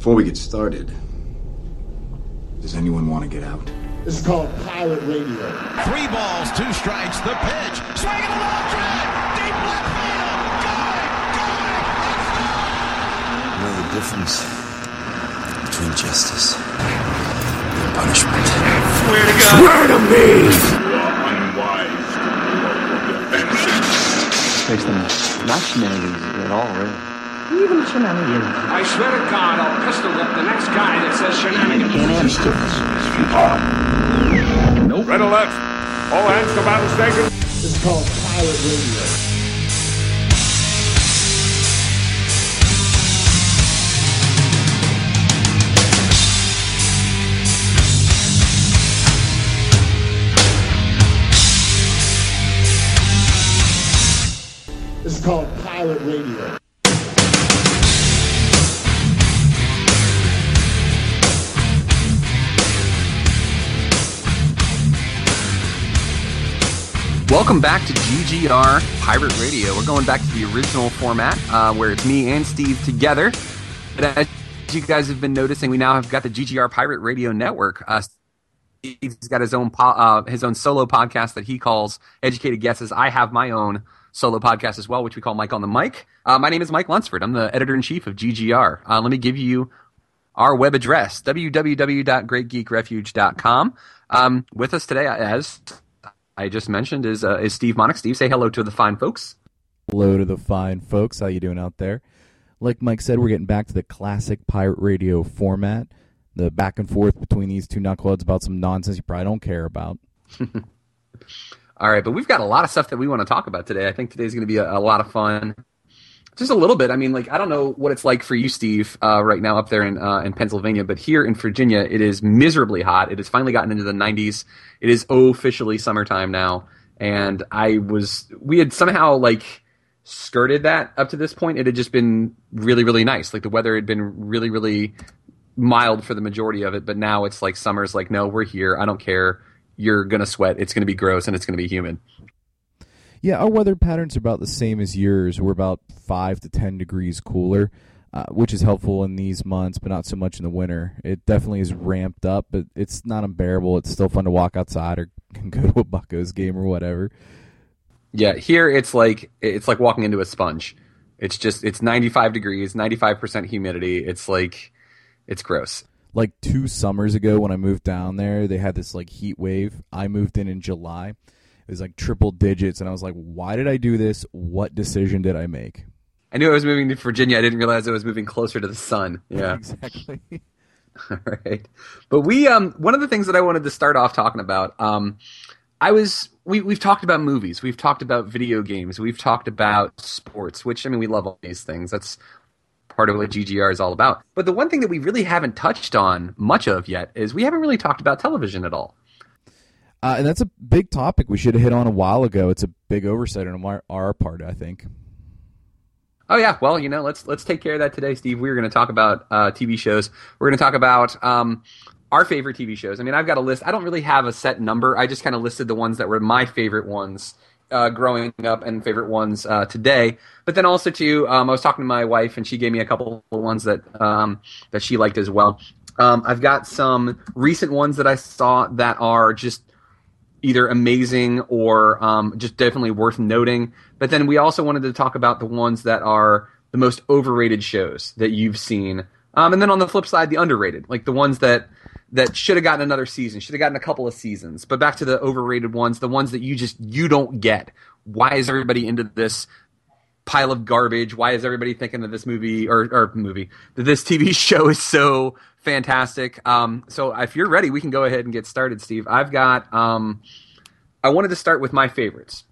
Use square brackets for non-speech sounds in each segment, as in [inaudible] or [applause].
Before we get started, does anyone want to get out? This is called Pirate Radio. Three balls, two strikes, the pitch. Swing and a long drive. Deep left field. Going, going. You know the difference between justice and punishment. Swear to God. Swear to me! unwise to provoke offense. makes them not shenanigans at all, really. Even shenanigans. I swear to God, I'll pistol whip the next guy that says shenanigans. Can't handle it. Red alert! All hands to battle station. This is called pilot Radio. This is called Pilot Radio. Welcome back to GGR Pirate Radio. We're going back to the original format uh, where it's me and Steve together. But as you guys have been noticing, we now have got the GGR Pirate Radio Network. Uh, Steve's got his own po- uh, his own solo podcast that he calls Educated Guesses. I have my own solo podcast as well, which we call Mike on the Mic. Uh, my name is Mike Lunsford. I'm the editor in chief of GGR. Uh, let me give you our web address www.greatgeekrefuge.com. Um, with us today, as I just mentioned, is uh, is Steve Monick. Steve, say hello to the fine folks. Hello to the fine folks. How you doing out there? Like Mike said, we're getting back to the classic pirate radio format. The back and forth between these two knuckleheads about some nonsense you probably don't care about. [laughs] All right, but we've got a lot of stuff that we want to talk about today. I think today's going to be a, a lot of fun. Just a little bit. I mean, like I don't know what it's like for you, Steve, uh, right now up there in uh, in Pennsylvania, but here in Virginia, it is miserably hot. It has finally gotten into the 90s. It is officially summertime now, and I was we had somehow like skirted that up to this point. It had just been really, really nice. Like the weather had been really, really mild for the majority of it, but now it's like summer's like, no, we're here. I don't care. You're gonna sweat. It's gonna be gross and it's gonna be humid. Yeah, our weather patterns are about the same as yours. We're about five to ten degrees cooler, uh, which is helpful in these months, but not so much in the winter. It definitely is ramped up, but it's not unbearable. It's still fun to walk outside or [laughs] can go to a Buccos game or whatever. Yeah, here it's like it's like walking into a sponge. It's just it's 95 degrees, 95% humidity. It's like it's gross. Like two summers ago when I moved down there, they had this like heat wave. I moved in in July. Was like triple digits, and I was like, "Why did I do this? What decision did I make?" I knew I was moving to Virginia. I didn't realize I was moving closer to the sun. [laughs] Yeah. exactly. [laughs] All right. But we um one of the things that I wanted to start off talking about um I was we we've talked about movies, we've talked about video games, we've talked about sports, which I mean we love all these things. That's part of what GGR is all about. But the one thing that we really haven't touched on much of yet is we haven't really talked about television at all. Uh, and that's a big topic we should have hit on a while ago. It's a big oversight on our, our part, I think. Oh yeah, well you know let's let's take care of that today, Steve. We're going to talk about uh, TV shows. We're going to talk about um, our favorite TV shows. I mean, I've got a list. I don't really have a set number. I just kind of listed the ones that were my favorite ones uh, growing up and favorite ones uh, today. But then also too, um, I was talking to my wife and she gave me a couple of ones that um, that she liked as well. Um, I've got some recent ones that I saw that are just either amazing or um, just definitely worth noting. But then we also wanted to talk about the ones that are the most overrated shows that you've seen. Um, and then on the flip side, the underrated, like the ones that that should have gotten another season, should have gotten a couple of seasons. But back to the overrated ones, the ones that you just you don't get. Why is everybody into this pile of garbage? Why is everybody thinking that this movie or, or movie that this TV [laughs] show is so fantastic? Um, so if you're ready, we can go ahead and get started, Steve. I've got. Um, I wanted to start with my favorites.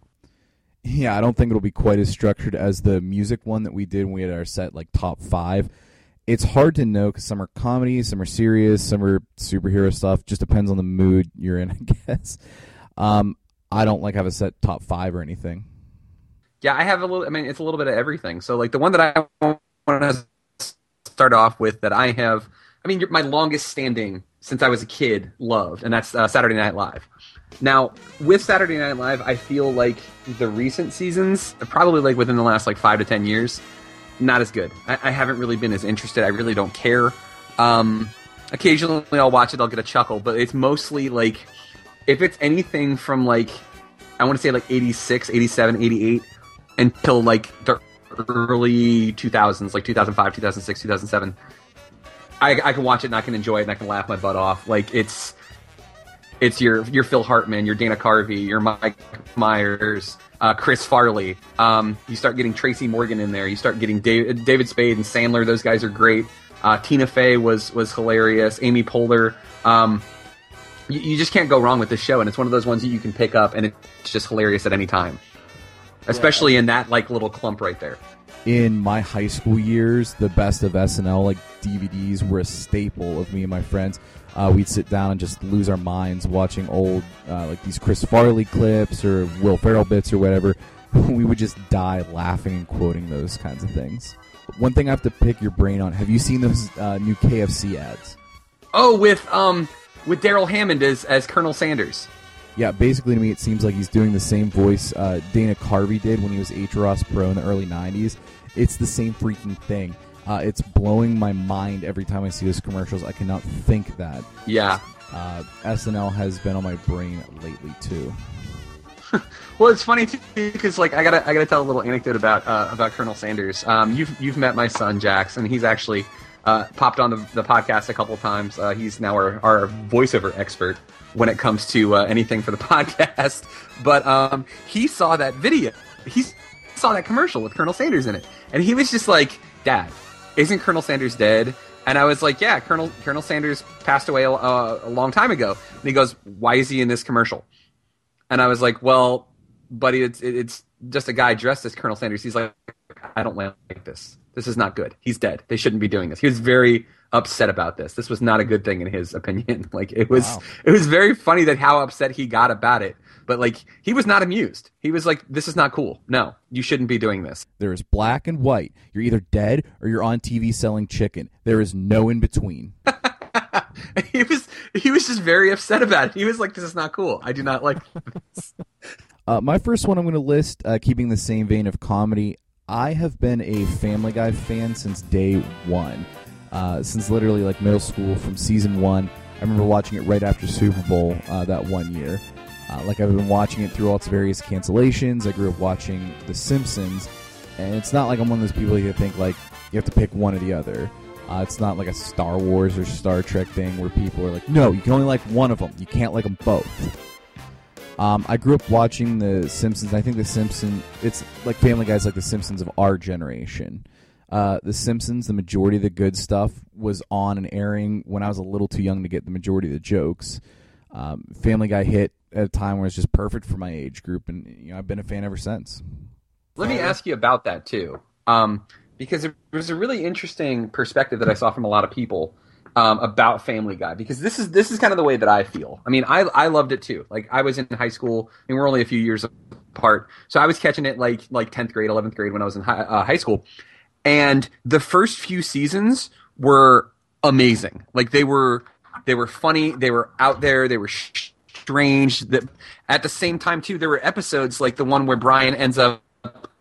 Yeah, I don't think it'll be quite as structured as the music one that we did when we had our set like top five. It's hard to know because some are comedy, some are serious, some are superhero stuff. Just depends on the mood you're in, [laughs] I guess. Um, I don't like have a set top five or anything. Yeah, I have a little. I mean, it's a little bit of everything. So, like the one that I want to start off with that I have. I mean, my longest standing since I was a kid loved, and that's uh, Saturday Night Live. Now, with Saturday Night Live, I feel like the recent seasons, probably like within the last like five to ten years, not as good. I, I haven't really been as interested. I really don't care Um, occasionally I'll watch it, I'll get a chuckle, but it's mostly like if it's anything from like I want to say like 86, 87, 88 until like the early 2000s, like 2005, 2006, 2007. I, I can watch it and I can enjoy it and I can laugh my butt off. Like it's it's your your Phil Hartman, your Dana Carvey, your Mike Myers, uh, Chris Farley. Um, you start getting Tracy Morgan in there. You start getting David, David Spade and Sandler. Those guys are great. Uh, Tina Fey was was hilarious. Amy Poehler. Um, you, you just can't go wrong with this show, and it's one of those ones that you can pick up, and it's just hilarious at any time. Especially in that like little clump right there. In my high school years, the best of SNL like DVDs were a staple of me and my friends. Uh, we'd sit down and just lose our minds watching old uh, like these Chris Farley clips or Will Ferrell bits or whatever. [laughs] we would just die laughing and quoting those kinds of things. One thing I have to pick your brain on: Have you seen those uh, new KFC ads? Oh, with um with Darrell Hammond as as Colonel Sanders. Yeah, basically to me, it seems like he's doing the same voice uh, Dana Carvey did when he was H. Ross Perot in the early '90s. It's the same freaking thing. Uh, it's blowing my mind every time I see those commercials. I cannot think that. Yeah. Uh, SNL has been on my brain lately too. [laughs] Well, it's funny too because like I gotta I gotta tell a little anecdote about uh, about Colonel Sanders. Um, you've you've met my son Jax, and He's actually uh, popped on the, the podcast a couple times. Uh, he's now our, our voiceover expert when it comes to uh, anything for the [laughs] podcast. But um, he saw that video. He saw that commercial with Colonel Sanders in it, and he was just like, "Dad, isn't Colonel Sanders dead?" And I was like, "Yeah, Colonel Colonel Sanders passed away a, a long time ago." And he goes, "Why is he in this commercial?" And I was like, "Well, buddy, it's it's just a guy dressed as Colonel Sanders." He's like, "I don't like this. This is not good. He's dead. They shouldn't be doing this." He was very upset about this. This was not a good thing in his opinion. [laughs] Like it was Wow. it was very funny that how upset he got about it. But like he was not amused. He was like, "This is not cool. No, you shouldn't be doing this." There is black and white. You're either dead or you're on TV selling chicken. There is no in between. [laughs] he was he was just very upset about it. He was like, "This is not cool. I do not like." [laughs] This. Uh, my first one I'm going to list, uh, keeping the same vein of comedy. I have been a Family Guy fan since day one, uh, since literally like middle school, from season one. I remember watching it right after Super Bowl uh, that one year. Uh, like I've been watching it through all its various cancellations. I grew up watching The Simpsons, and it's not like I'm one of those people who think like you have to pick one or the other. Uh, it's not like a Star Wars or Star Trek thing where people are like, no, you can only like one of them. You can't like them both. Um, I grew up watching The Simpsons. I think The Simpsons, it's like Family Guy's like The Simpsons of our generation. Uh, the Simpsons, the majority of the good stuff was on and airing when I was a little too young to get the majority of the jokes. Um, Family Guy hit at a time where it's just perfect for my age group, and you know I've been a fan ever since. Let me ask you about that too, um, because it was a really interesting perspective that I saw from a lot of people um, about Family Guy. Because this is this is kind of the way that I feel. I mean, I I loved it too. Like I was in high school, and we're only a few years apart, so I was catching it like like tenth grade, eleventh grade when I was in high, uh, high school, and the first few seasons were amazing. Like they were they were funny, they were out there, they were strange. That at the same time too, there were episodes like the one where Brian ends up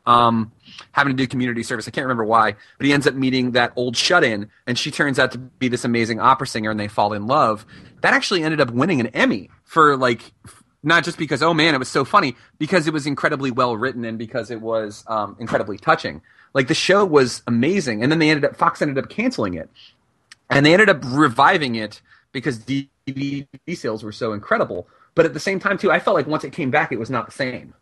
um, having to do community service. I can't remember why, but he ends up meeting that old shut-in, and she turns out to be this amazing opera singer, and they fall in love. That actually ended up winning an Emmy for like not just because oh man it was so funny, because it was incredibly well written and because it was um, incredibly touching. Like the show was amazing, and then they ended up Fox ended up canceling it, and they ended up reviving it because DVD sales were so incredible. But at the same time too, I felt like once it came back, it was not the same.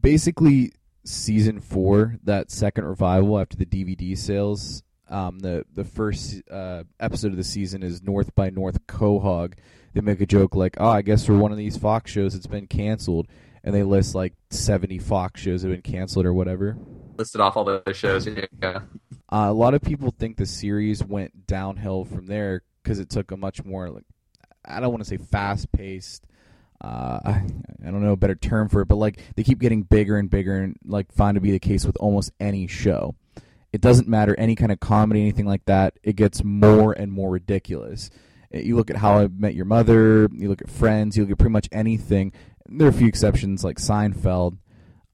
Basically, season four, that second revival after the DVD sales. Um, the the first uh, episode of the season is North by North Quahog. They make a joke like, "Oh, I guess for one of these Fox shows, it's been canceled," and they list like seventy Fox shows that have been canceled or whatever. Listed off all the shows. Yeah. Uh, a lot of people think the series went downhill from there because it took a much more like I don't want to say fast paced. Uh, I, don't know a better term for it, but like they keep getting bigger and bigger, and like find to be the case with almost any show. It doesn't matter any kind of comedy, anything like that. It gets more and more ridiculous. Uh, You look at How I Met Your Mother. You look at Friends. You look at pretty much anything. There are a few exceptions like Seinfeld.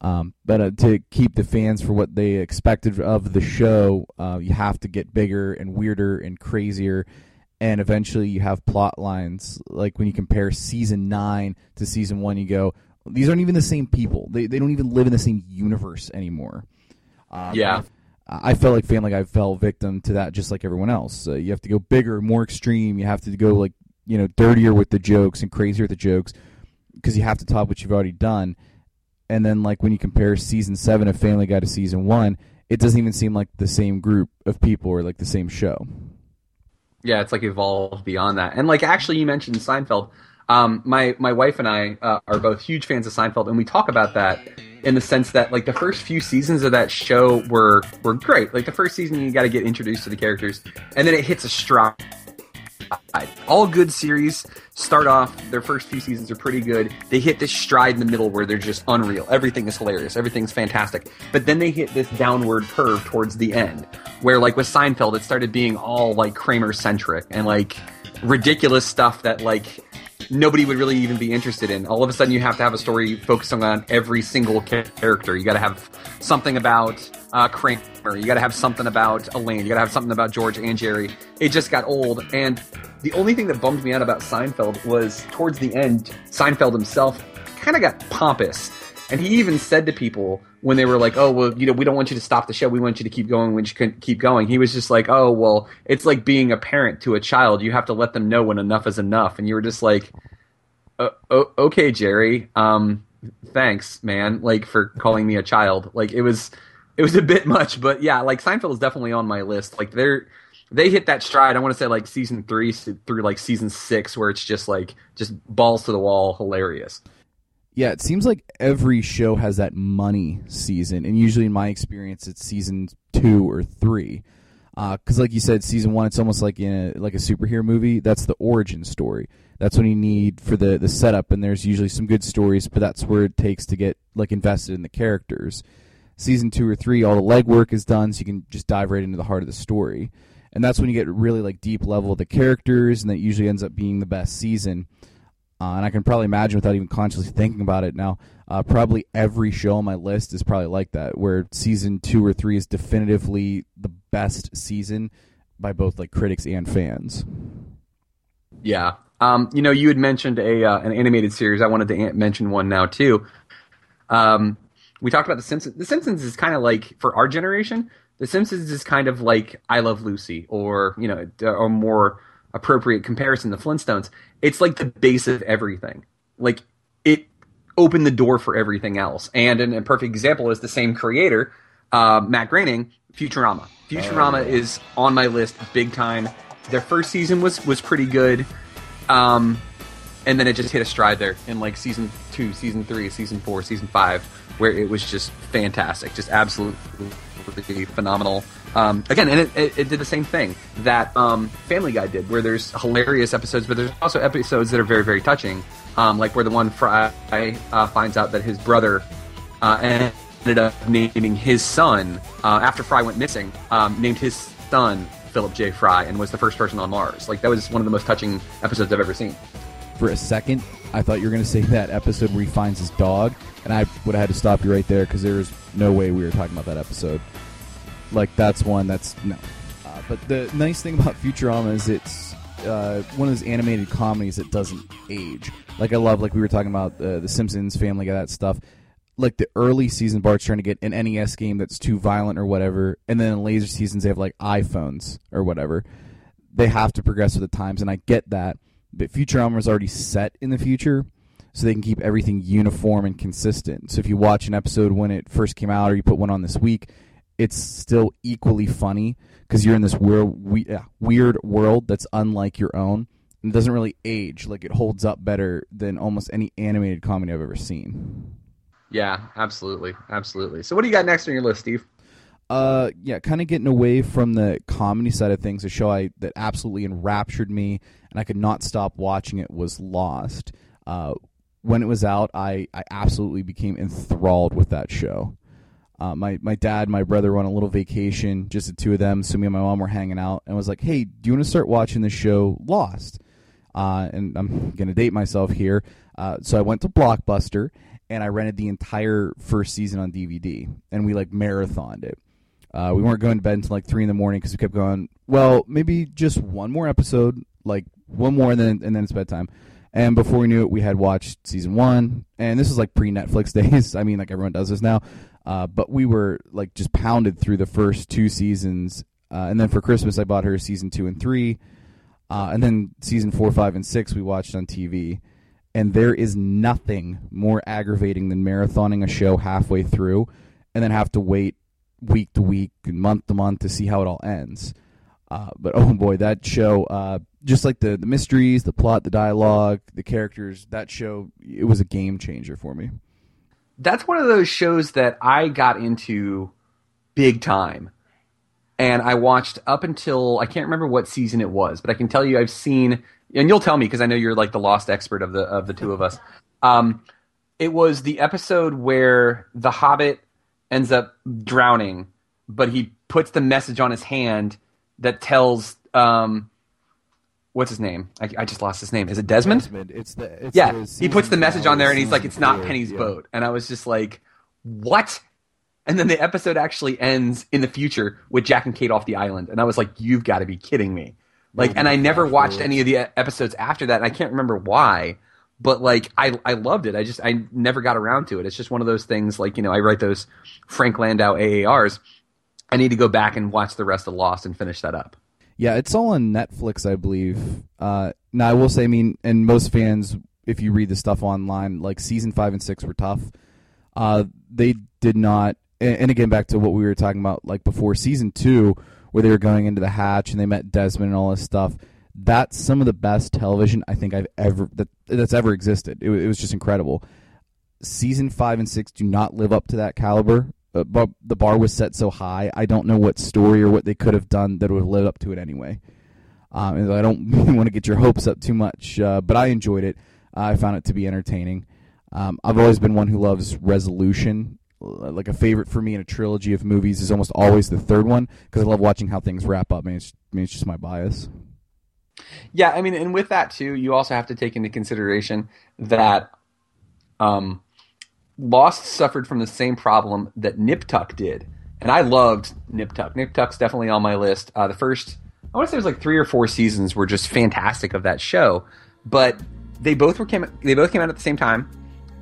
Um, but uh, to keep the fans for what they expected of the show, uh, you have to get bigger and weirder and crazier. And eventually, you have plot lines like when you compare season nine to season one, you go, these aren't even the same people. They they don't even live in the same universe anymore. Um, Yeah. I felt like Family Guy fell victim to that, just like everyone else. Uh, you have to go bigger, more extreme. You have to go like you know dirtier with the jokes and crazier with the jokes because you have to top what you've already done. And then like when you compare season seven of Family Guy to season one, it doesn't even seem like the same group of people or like the same show. Yeah, it's like evolved beyond that. And like actually, you mentioned Seinfeld. Um, my my wife and I uh, are both huge fans of Seinfeld, and we talk about that in the sense that like the first few seasons of that show were were great. Like the first season, you got to get introduced to the characters, and then it hits a stride. All good series start off their first few seasons are pretty good. They hit this stride in the middle where they're just unreal. Everything is hilarious. Everything's fantastic. But then they hit this downward curve towards the end where like with Seinfeld it started being all like Kramer centric and like ridiculous stuff that like nobody would really even be interested in. All of a sudden, you have to have a story focusing on every single character. You got to have something about uh, Kramer. You got to have something about Elaine. You got to have something about George and Jerry. It just got old. And the only thing that bummed me out about Seinfeld was towards the end, Seinfeld himself kind of got pompous. And he even said to people when they were like, "Oh, well, you know, we don't want you to stop the show. We want you to keep going. We just keep going." He was just like, "Oh, well, it's like being a parent to a child. You have to let them know when enough is enough." And you were just like, "O- o- "Okay, Jerry. Um, thanks, man. Like for calling me a child. Like it was, it was a bit [laughs] much, but yeah, like Seinfeld is definitely on my list. Like they're." They hit that stride. I want to say like season three through like season six, where it's just like just balls to the wall, hilarious. Yeah, it seems like every show has that money season, and usually in my experience, it's season two or three. Uh, because, like you said, season one, it's almost like in a, like a superhero movie. That's the origin story. That's what you need for the the setup, and there's usually some good stories, but that's where it takes to get like invested in the characters. Season two or three, all the legwork is done, so you can just dive right into the heart of the story, and that's when you get really like deep level of the characters, and that usually ends up being the best season. Uh, and I can probably imagine without even consciously thinking about it now, uh, probably every show on my list is probably like that, where season two or three is definitively the best season by both like critics and fans. Yeah. Um, you know, you had mentioned a uh, an animated series. I wanted to mention one now too. Um, we talked about the Simpsons. The Simpsons is kind of like for our generation. The Simpsons is kind of like I Love Lucy, or you know, or more appropriate comparison, the Flintstones. It's like the base of everything. Like it opened the door for everything else. And an, a perfect example is the same creator, uh, Matt Groening, Futurama. Futurama is on my list big time. Their first season was was pretty good, um, and then it just hit a stride there in like season two, season three, season four, season five, where it was just fantastic, just absolutely phenomenal. Um, again, and it, it, it did the same thing that um, Family Guy did, where there's hilarious episodes, but there's also episodes that are very, very touching. Um, like where the one Fry uh, finds out that his brother uh, ended up naming his son uh, after Fry went missing, um, named his son Philip J. Fry, and was the first person on Mars. Like that was one of the most touching episodes I've ever seen. For a second, I thought you were going to say [laughs] that episode where he finds his dog, and I would have had to stop you right there because there was no way we were talking about that episode. Like that's one that's no. Uh, but the nice thing about Futurama is it's uh, one of those animated comedies that doesn't age. Like I love, like we were talking about uh, the Simpsons, Family Guy, that stuff. Like the early season, Bart's trying to get an NES game that's too violent or whatever, and then in later seasons they have like iPhones or whatever. They have to progress with the times, and I get that. But Futurama is already set in the future, so they can keep everything uniform and consistent. So if you watch an episode when it first came out, or you put one on this week, it's still equally funny because you're in this weird, weird world that's unlike your own. And it doesn't really age. Like it holds up better than almost any animated comedy I've ever seen. Yeah, absolutely, absolutely. So what do you got next on your list, Steve? Uh, yeah, kind of getting away from the comedy side of things. A show I that absolutely enraptured me, and I could not stop watching it was Lost. Uh, when it was out, I I absolutely became enthralled with that show. Uh, my my dad, and my brother were on a little vacation, just the two of them. So me and my mom were hanging out, and was like, "Hey, do you want to start watching the show Lost?" Uh, and I'm gonna date myself here. Uh, so I went to Blockbuster, and I rented the entire first season on DVD, and we like marathoned it. Uh, we weren't going to bed until like three in the morning because we kept going. Well, maybe just one more episode, like one more, and then and then it's bedtime. And before we knew it, we had watched season one, and this is like pre Netflix [laughs] days. I mean, like everyone does this now, uh, but we were like just pounded through the first two seasons, uh, and then for Christmas I bought her season two and three, uh, and then season four, five, and six we watched on TV. And there is nothing more aggravating than marathoning a show halfway through, and then have to wait week to week and month to month to see how it all ends. Uh, but oh boy, that show, uh, just like the, the mysteries, the plot, the dialogue, the characters, that show, it was a game changer for me. That's one of those shows that I got into big time. And I watched up until I can't remember what season it was, but I can tell you I've seen, and you'll tell me because I know you're like the lost expert of the of the two of us. Um, it was the episode where the Hobbit ends up drowning, but he puts the message on his hand that tells um, what's his name? I, I, just lost his name. Is it Desmond? Desmond. It's the it's yeah. the he puts the message on there, and he's like, "It's not Penny's four, boat," and I was just like, "What?" And then the episode actually ends in the future with Jack and Kate off the island, and I was like, "You've got to be kidding me!" Like, and I never watched any of the episodes after that, and I can't remember why. But like, I I loved it. I just I never got around to it. It's just one of those things. Like you know, I write those Frank Landau AARs. I need to go back and watch the rest of Lost and finish that up. Yeah, it's all on Netflix, I believe. Uh, now, I will say, I mean, and most fans, if you read the stuff online, like season five and six were tough. Uh, they did not, and, and again, back to what we were talking about, like before season two, where they were going into the hatch and they met Desmond and all this stuff. That's some of the best television I think I've ever that that's ever existed. It, it was just incredible. Season five and six do not live up to that caliber. Uh, but the bar was set so high. I don't know what story or what they could have done that would have lived up to it anyway. Um, and I don't [laughs] want to get your hopes up too much, uh, but I enjoyed it. I found it to be entertaining. Um, I've always been one who loves resolution. Like a favorite for me in a trilogy of movies is almost always the third one because I love watching how things wrap up. I mean, it's, I mean, it's just my bias. Yeah, I mean, and with that too, you also have to take into consideration that um, Lost suffered from the same problem that Nip Tuck did, and I loved Nip Tuck. Nip Tuck's definitely on my list. Uh, the first, I want to say, it was like three or four seasons were just fantastic of that show, but they both were came they both came out at the same time,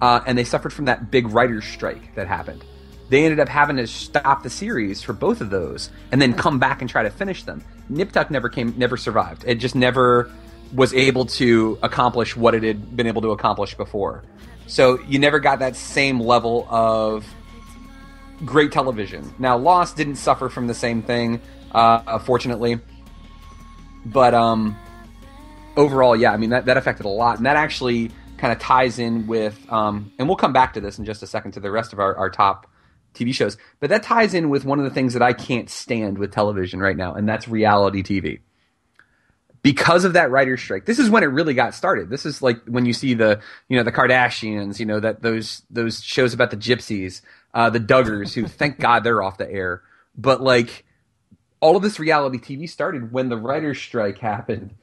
uh, and they suffered from that big writer's strike that happened. They ended up having to stop the series for both of those, and then come back and try to finish them. Nip Tuck never came, never survived. It just never was able to accomplish what it had been able to accomplish before. So you never got that same level of great television. Now, Lost didn't suffer from the same thing, uh, fortunately, but um, overall, yeah, I mean that that affected a lot, and that actually kind of ties in with, um, and we'll come back to this in just a second to the rest of our, our top TV shows, but that ties in with one of the things that I can't stand with television right now, and that's reality TV because of that writer's strike. This is when it really got started. This is like when you see the you know the Kardashians, you know that those those shows about the gypsies, uh, the Duggars, who thank [laughs] God they're off the air. But like all of this reality TV started when the writer's strike happened.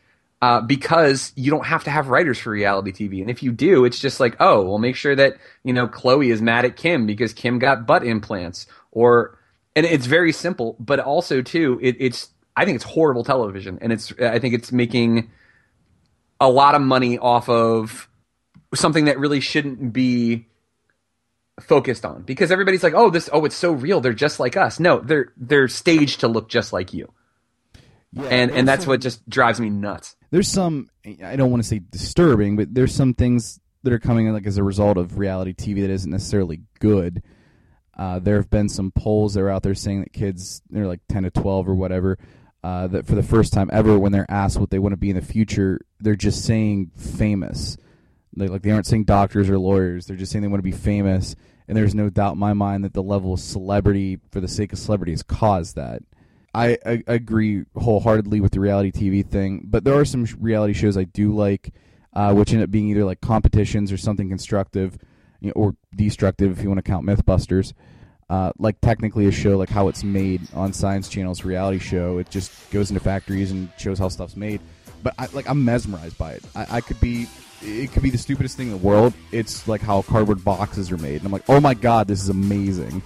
Uh, because you don't have to have writers for reality TV, and if you do, it's just like, oh, well, make sure that you know Chloe is mad at Kim because Kim got butt implants, or and it's very simple, but also too, it, it's I think it's horrible television, and it's I think it's making a lot of money off of something that really shouldn't be focused on because everybody's like, oh, this, oh, it's so real. They're just like us. No, they're they're staged to look just like you, and and that's what just drives me nuts. There's some I don't want to say disturbing, but there's some things that are coming in like as a result of reality TV that isn't necessarily good. Uh, there have been some polls that are out there saying that kids they're like 10 to 12 or whatever uh, that for the first time ever when they're asked what they want to be in the future they're just saying famous they, like they aren't saying doctors or lawyers they're just saying they want to be famous and there's no doubt in my mind that the level of celebrity for the sake of celebrity has caused that I, I agree wholeheartedly with the reality TV thing, but there are some reality shows I do like, uh, which end up being either like competitions or something constructive, you know, or destructive if you want to count MythBusters. uh, like technically a show like how it's made on Science Channel's reality show. It just goes into factories and shows how stuff's made. But I, like I'm mesmerized by it. I, I could be. It could be the stupidest thing in the world. It's like how cardboard boxes are made, and I'm like, oh my god, this is amazing.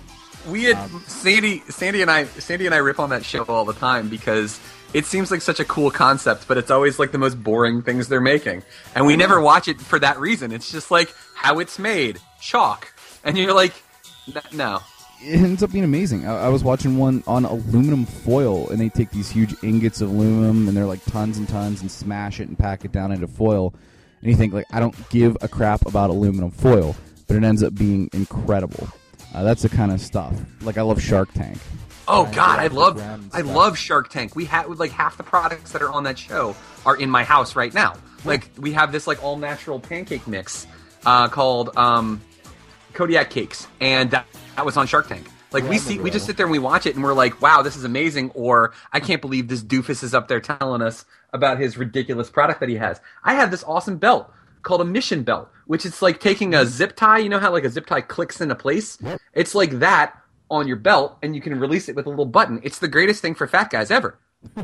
We had Sandy, Sandy and I, Sandy and I rip on that show all the time because it seems like such a cool concept, but it's always like the most boring things they're making, and we never watch it for that reason. It's just like how it's made, chalk, and you're like, "N- no, it ends up being amazing. I, I was watching one on aluminum foil, and they take these huge ingots of aluminum, and they're like tons and tons, and smash it and pack it down into foil. And you think like, I don't give a crap about aluminum foil, but it ends up being incredible. Uh, that's the kind of stuff. Like I love Shark Tank. Oh Trying God, I love I love Shark Tank. We have like half the products that are on that show are in my house right now. Like we have this like all natural pancake mix uh, called um, Kodiak cakes, and that, that was on Shark Tank. Like we see, we just sit there and we watch it, and we're like, "Wow, this is amazing!" Or I can't believe this doofus is up there telling us about his ridiculous product that he has. I have this awesome belt called a mission belt, which is like taking a zip tie. You know how like a zip tie clicks into place? It's like that on your belt, and you can release it with a little button. It's the greatest thing for fat guys ever. [laughs]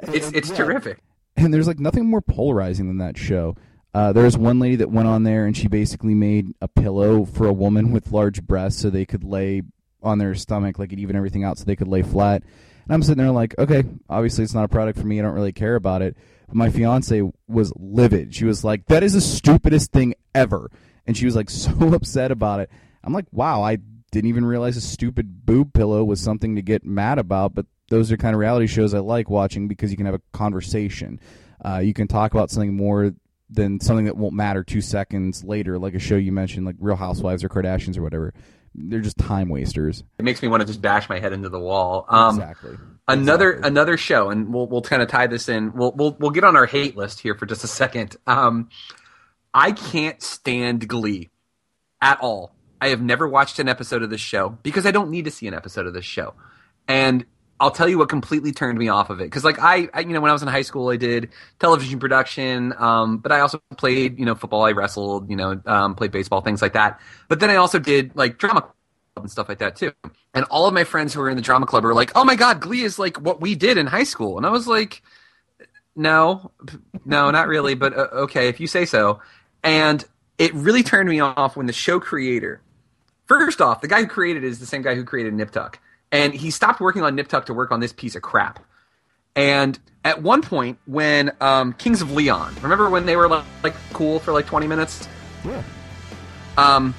it's it's terrific. and there's like nothing more polarizing than that show. Uh, there was one lady that went on there and she basically made a pillow for a woman with large breasts so they could lay on their stomach, like it even everything out so they could lay flat. And I'm sitting there like, okay, obviously it's not a product for me. I don't really care about it. But my fiance was livid. She was like, that is the stupidest thing ever. And she was like [laughs] so upset about it. I'm like, wow, I didn't even realize a stupid boob pillow was something to get mad about. But those are kind of reality shows I like watching because you can have a conversation. Uh, you can talk about something more than something that won't matter two seconds later, like a show you mentioned, like Real Housewives or Kardashians or whatever. They're just time wasters. It makes me want to just bash my head into the wall. Um, exactly. Another another show, and we'll we'll kind of tie this in. We'll we'll we'll get on our hate list here for just a second. Um, I can't stand Glee at all. I have never watched an episode of this show because I don't need to see an episode of this show. And I'll tell you what completely turned me off of it. Because like I, I, you know, when I was in high school, I did television production, um, but I also played, you know, football. I wrestled, you know, um, played baseball, things like that. But then I also did like drama club and stuff like that too. And all of my friends who were in the drama club were like, "Oh my god, Glee is like what we did in high school," and I was like, "No, no, not really, but uh, okay, if you say so." And it really turned me off when the show creator, first off, the guy who created it is the same guy who created Nip Tuck, and he stopped working on Nip Tuck to work on this piece of crap. And at one point, when um, Kings of Leon, remember when they were like, like cool for like twenty minutes? Yeah. Um,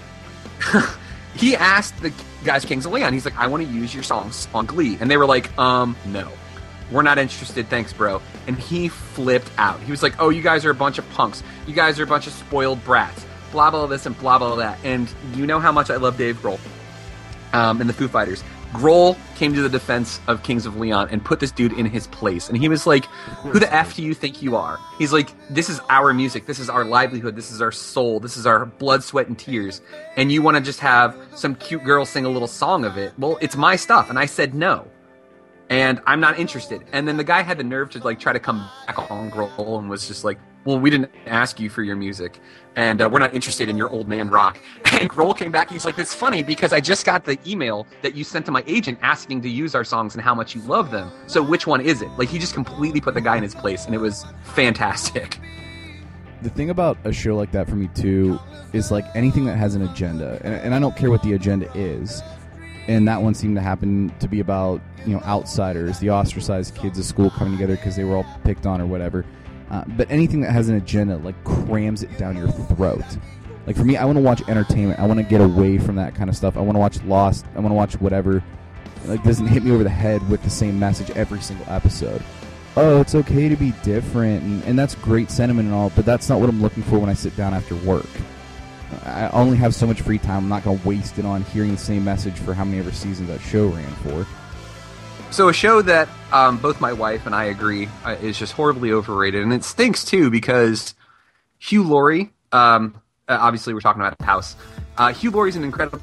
[laughs] he asked the guys Kings of Leon. He's like, I want to use your songs on Glee, and they were like, um, no, we're not interested. Thanks, bro. And he flipped out. He was like, oh, you guys are a bunch of punks. You guys are a bunch of spoiled brats. Blah blah this and blah blah that. And you know how much I love Dave Grohl um, and the Foo Fighters. Grohl came to the defense of Kings of Leon and put this dude in his place. And he was like, Who the F do you think you are? He's like, This is our music. This is our livelihood. This is our soul. This is our blood, sweat, and tears. And you want to just have some cute girl sing a little song of it. Well, it's my stuff. And I said no. And I'm not interested. And then the guy had the nerve to like try to come back on Grohl and was just like, well, we didn't ask you for your music, and uh, we're not interested in your old man rock. [laughs] And Grohl came back. He's like, "It's funny because I just got the email that you sent to my agent asking to use our songs and how much you love them. So which one is it?" Like he just completely put the guy in his place, and it was fantastic. [laughs] the thing about a show like that for me too is like anything that has an agenda and, and i don't care what the agenda is and that one seemed to happen to be about you know outsiders the ostracized kids of school coming together because they were all picked on or whatever uh, but anything that has an agenda like crams it down your throat like for me i want to watch entertainment i want to get away from that kind of stuff i want to watch lost i want to watch whatever like doesn't hit me over the head with the same message every single episode oh, it's okay to be different, and, and that's great sentiment and all, but that's not what I'm looking for when I sit down after work. I only have so much free time. I'm not going to waste it on hearing the same message for how many ever seasons that show ran for. So a show that um, both my wife and I agree uh, is just horribly overrated, and it stinks too because Hugh Laurie. Um, uh, obviously, we're talking about House. Uh, Hugh Laurie's an incredible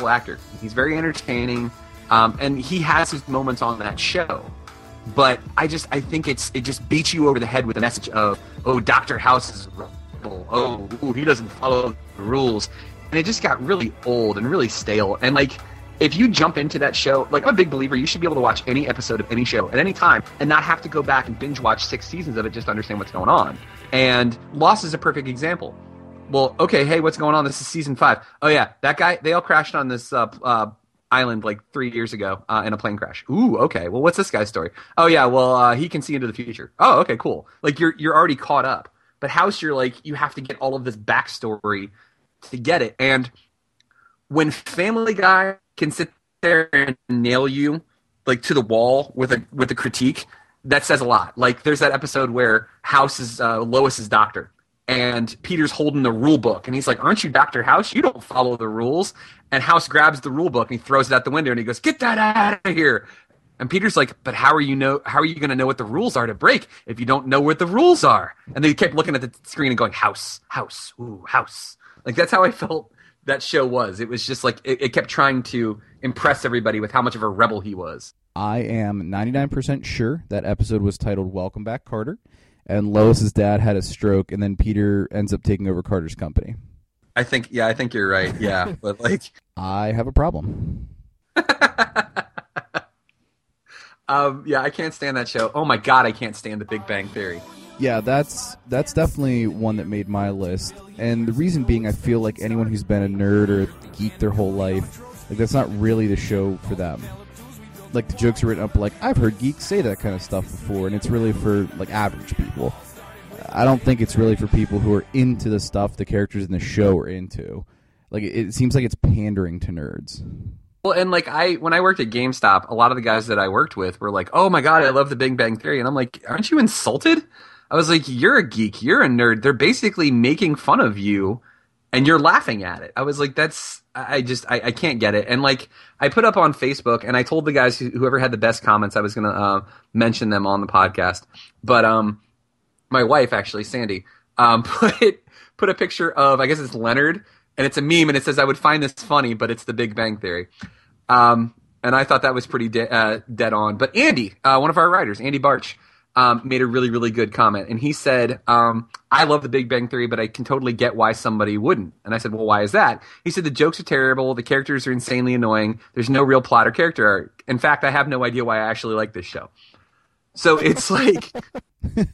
actor. He's very entertaining, um, and he has his moments on that show. But I just I think it's it just beats you over the head with the message of oh Doctor House is rebel. oh ooh, he doesn't follow the rules, and it just got really old and really stale. And like if you jump into that show, like I'm a big believer, you should be able to watch any episode of any show at any time and not have to go back and binge watch six seasons of it just to understand what's going on. And Lost is a perfect example. Well, okay, hey, what's going on? This is season five. Oh yeah, that guy. They all crashed on this uh, uh, island like three years ago uh, in a plane crash. Ooh, okay. Well, what's this guy's story? Oh yeah, well uh, he can see into the future. Oh, okay, cool. Like you're you're already caught up. But House, you're like you have to get all of this backstory to get it. And when Family Guy can sit there and nail you like to the wall with a with a critique, that says a lot. Like there's that episode where House is uh, Lois's doctor, and Peter's holding the rule book, and he's like, "Aren't you Doctor House? You don't follow the rules." And House grabs the rule book and he throws it out the window, and he goes, "Get that out of here!" And Peter's like, "But how are you know? How are you going to know what the rules are to break if you don't know what the rules are?" And they kept looking at the screen and going, "House, House, ooh, House." Like that's how I felt that show was. It was just like it, it kept trying to impress everybody with how much of a rebel he was. I am 99% sure that episode was titled Welcome Back, Carter, and Lois's dad had a stroke, and then Peter ends up taking over Carter's company. I think, yeah, I think you're right. Yeah, [laughs] but like, I have a problem. [laughs] um, yeah, I can't stand that show. Oh my god, I can't stand The Big Bang Theory. Yeah, that's that's definitely one that made my list, and the reason being, I feel like anyone who's been a nerd or geek their whole life, like that's not really the show for them. Like the jokes are written up like I've heard geeks say that kind of stuff before, and it's really for like average people. I don't think it's really for people who are into the stuff the characters in the show are into. Like it, it seems like it's pandering to nerds. Well, and like I, when I worked at GameStop, a lot of the guys that I worked with were like, "Oh my god, I love the Big Bang Theory," and I'm like, "Aren't you insulted?" I was like, "You're a geek. You're a nerd. They're basically making fun of you, and you're laughing at it." I was like, "That's I just I, I can't get it." And like I put up on Facebook, and I told the guys who, whoever had the best comments, I was gonna uh, mention them on the podcast. But um, my wife actually, Sandy, um, [laughs] put put a picture of I guess it's Leonard, and it's a meme, and it says, "I would find this funny, but it's the Big Bang Theory." Um, and I thought that was pretty de- uh, dead on. But Andy, uh, one of our writers, Andy Barch, um, made a really, really good comment. And he said, um, I love the Big Bang Theory, but I can totally get why somebody wouldn't. And I said, Well, why is that? He said, The jokes are terrible. The characters are insanely annoying. There's no real plot or character arc. In fact, I have no idea why I actually like this show. So [laughs] it's like. [laughs]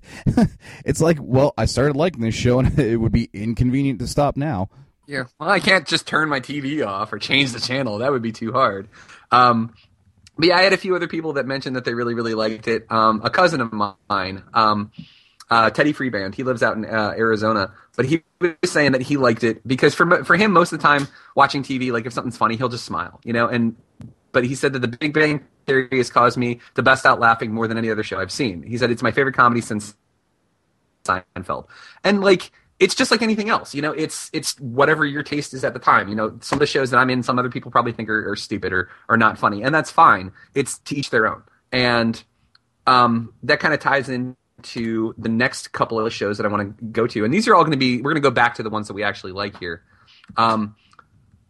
it's like, well, I started liking this show, and [laughs] it would be inconvenient to stop now. Yeah, well, I can't just turn my TV off or change the channel. That would be too hard. Um, but yeah, I had a few other people that mentioned that they really, really liked it. Um, a cousin of mine, um, uh, Teddy Freeband, he lives out in uh, Arizona, but he was saying that he liked it because for for him, most of the time watching TV, like if something's funny, he'll just smile, you know. And but he said that the Big Bang Theory has caused me to bust out laughing more than any other show I've seen. He said it's my favorite comedy since Seinfeld, and like it's just like anything else. You know, it's it's whatever your taste is at the time. You know, some of the shows that I'm in, some other people probably think are, are stupid or are not funny, and that's fine. It's to each their own, and um, that kind of ties into the next couple of shows that I want to go to, and these are all going to be. We're going to go back to the ones that we actually like here. Um,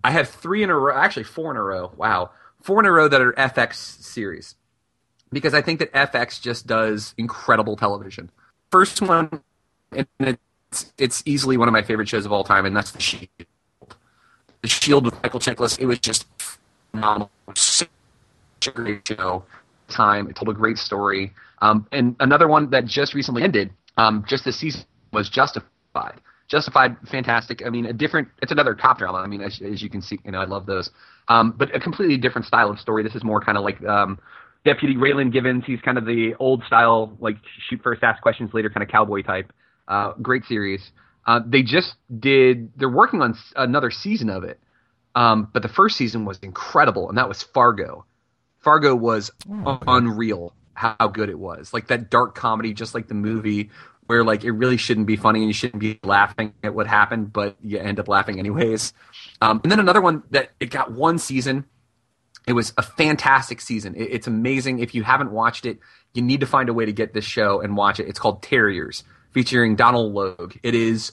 I have three in a row, actually four in a row. Wow, four in a row that are FX series, because I think that FX just does incredible television. First one, and it it's, it's easily one of my favorite shows of all time, and that's The Shield. The Shield with Michael Chiklis. It was just phenomenal. Such a great show. Time. It told a great story. Um, and another one that just recently ended, um, just this season, was Justified. Justified, fantastic. I mean, a different. It's another cop drama. I mean, as, as you can see, you know, I love those. Um, but a completely different style of story. This is more kind of like um, Deputy Raylan Givens. He's kind of the old style, like shoot first, ask questions later, kind of cowboy type. Uh, great series. Uh, they just did. They're working on another season of it, um, but the first season was incredible, and that was Fargo. Fargo was unreal how good it was. Like that dark comedy, just like the movie, where like it really shouldn't be funny and you shouldn't be laughing at what happened, but you end up laughing anyways. Um, and then another one that it got one season. It was a fantastic season. It, it's amazing. If you haven't watched it, you need to find a way to get this show and watch it. It's called Terriers, featuring Donald Logue. It is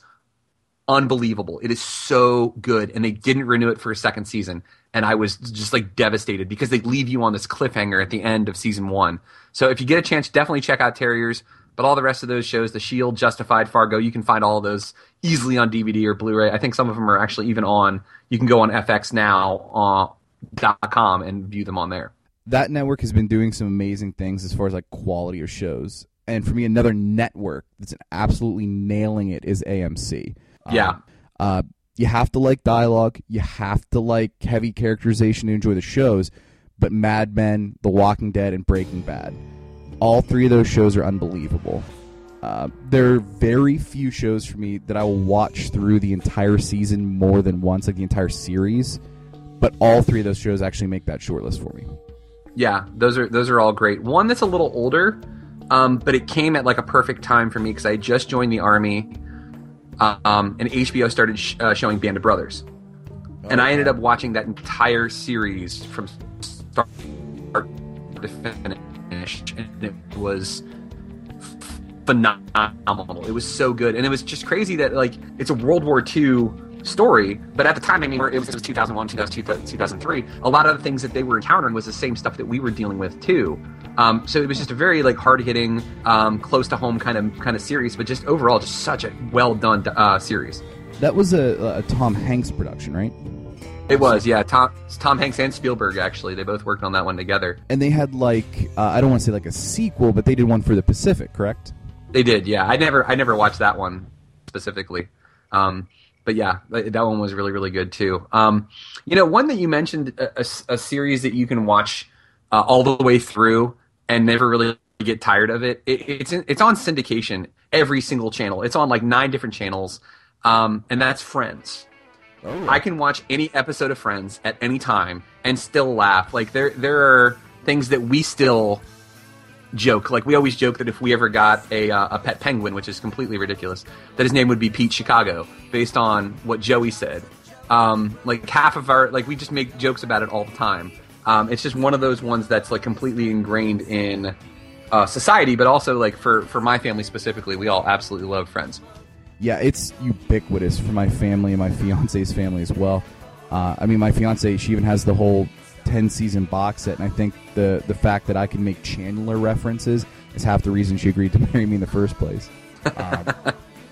unbelievable. It is so good, and they didn't renew it for a second season. And I was just like devastated because they leave you on this cliffhanger at the end of season one. So if you get a chance, definitely check out Terriers. But all the rest of those shows, The Shield, Justified, Fargo, you can find all those easily on DVD or Blu-ray. I think some of them are actually even on. You can go on FXNow.com uh, and view them on there. that network has been doing some amazing things as far as like quality of shows. And for me, another network that's absolutely nailing it is AMC. Yeah. Um, uh, you have to like dialogue. You have to like heavy characterization to enjoy the shows. But Mad Men, The Walking Dead, and Breaking Bad, all three of those shows are unbelievable. Uh, there are very few shows for me that I will watch through the entire season more than once, like the entire series. But all three of those shows actually make that shortlist for me. Yeah, those are those are all great. One that's a little older, um, but it came at like a perfect time for me because I had just joined the army, um, and HBO started sh- uh, showing Band of Brothers, and I ended up watching that entire series from start to finish, and it was phenomenal. It was so good, and it was just crazy that like it's a World War II story, but at the time, I mean, it was, it was 2001, 2002, 2003. A lot of the things that they were encountering was the same stuff that we were dealing with too. Um, so it was just a very like hard hitting, um, close to home kind of kind of series, but just overall, just such a well done uh, series. That was a, a Tom Hanks production, right? It was, yeah. Tom Tom Hanks and Spielberg actually, they both worked on that one together. And they had like uh, I don't want to say like a sequel, but they did one for the Pacific, correct? They did, yeah. I never I never watched that one specifically. Um, but yeah, that one was really really good too. Um, you know, one that you mentioned, a, a, a series that you can watch uh, all the way through and never really get tired of it. it it's in, it's on syndication every single channel. It's on like nine different channels, um, and that's Friends. I can watch any episode of Friends at any time and still laugh. Like there there are things that we still joke. Like we always joke that if we ever got a uh, a pet penguin, which is completely ridiculous, that his name would be Pete Chicago, based on what Joey said. Um, like half of our like we just make jokes about it all the time. Um, it's just one of those ones that's like completely ingrained in uh, society, but also like for for my family specifically, we all absolutely love Friends. Yeah, it's ubiquitous for my family and my fiance's family as well. Uh, I mean, my fiance she even has the whole ten season box set, and I think the the fact that I can make Chandler references is half the reason she agreed to [laughs] marry me in the first place. Um,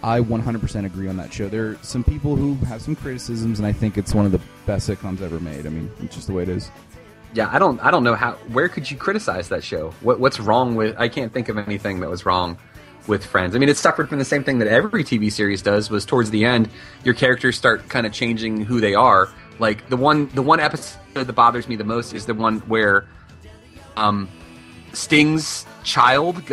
I 100% agree on that show. There are some people who have some criticisms, and I think it's one of the best sitcoms ever made. I mean, it's just the way it is. Yeah, I don't I don't know how where could you criticize that show? What what's wrong with I can't think of anything that was wrong with Friends. I mean, it suffered from the same thing that every TV series does was towards the end your characters start kind of changing who they are. Like the one the one episode that bothers me the most is the one where um Sting's child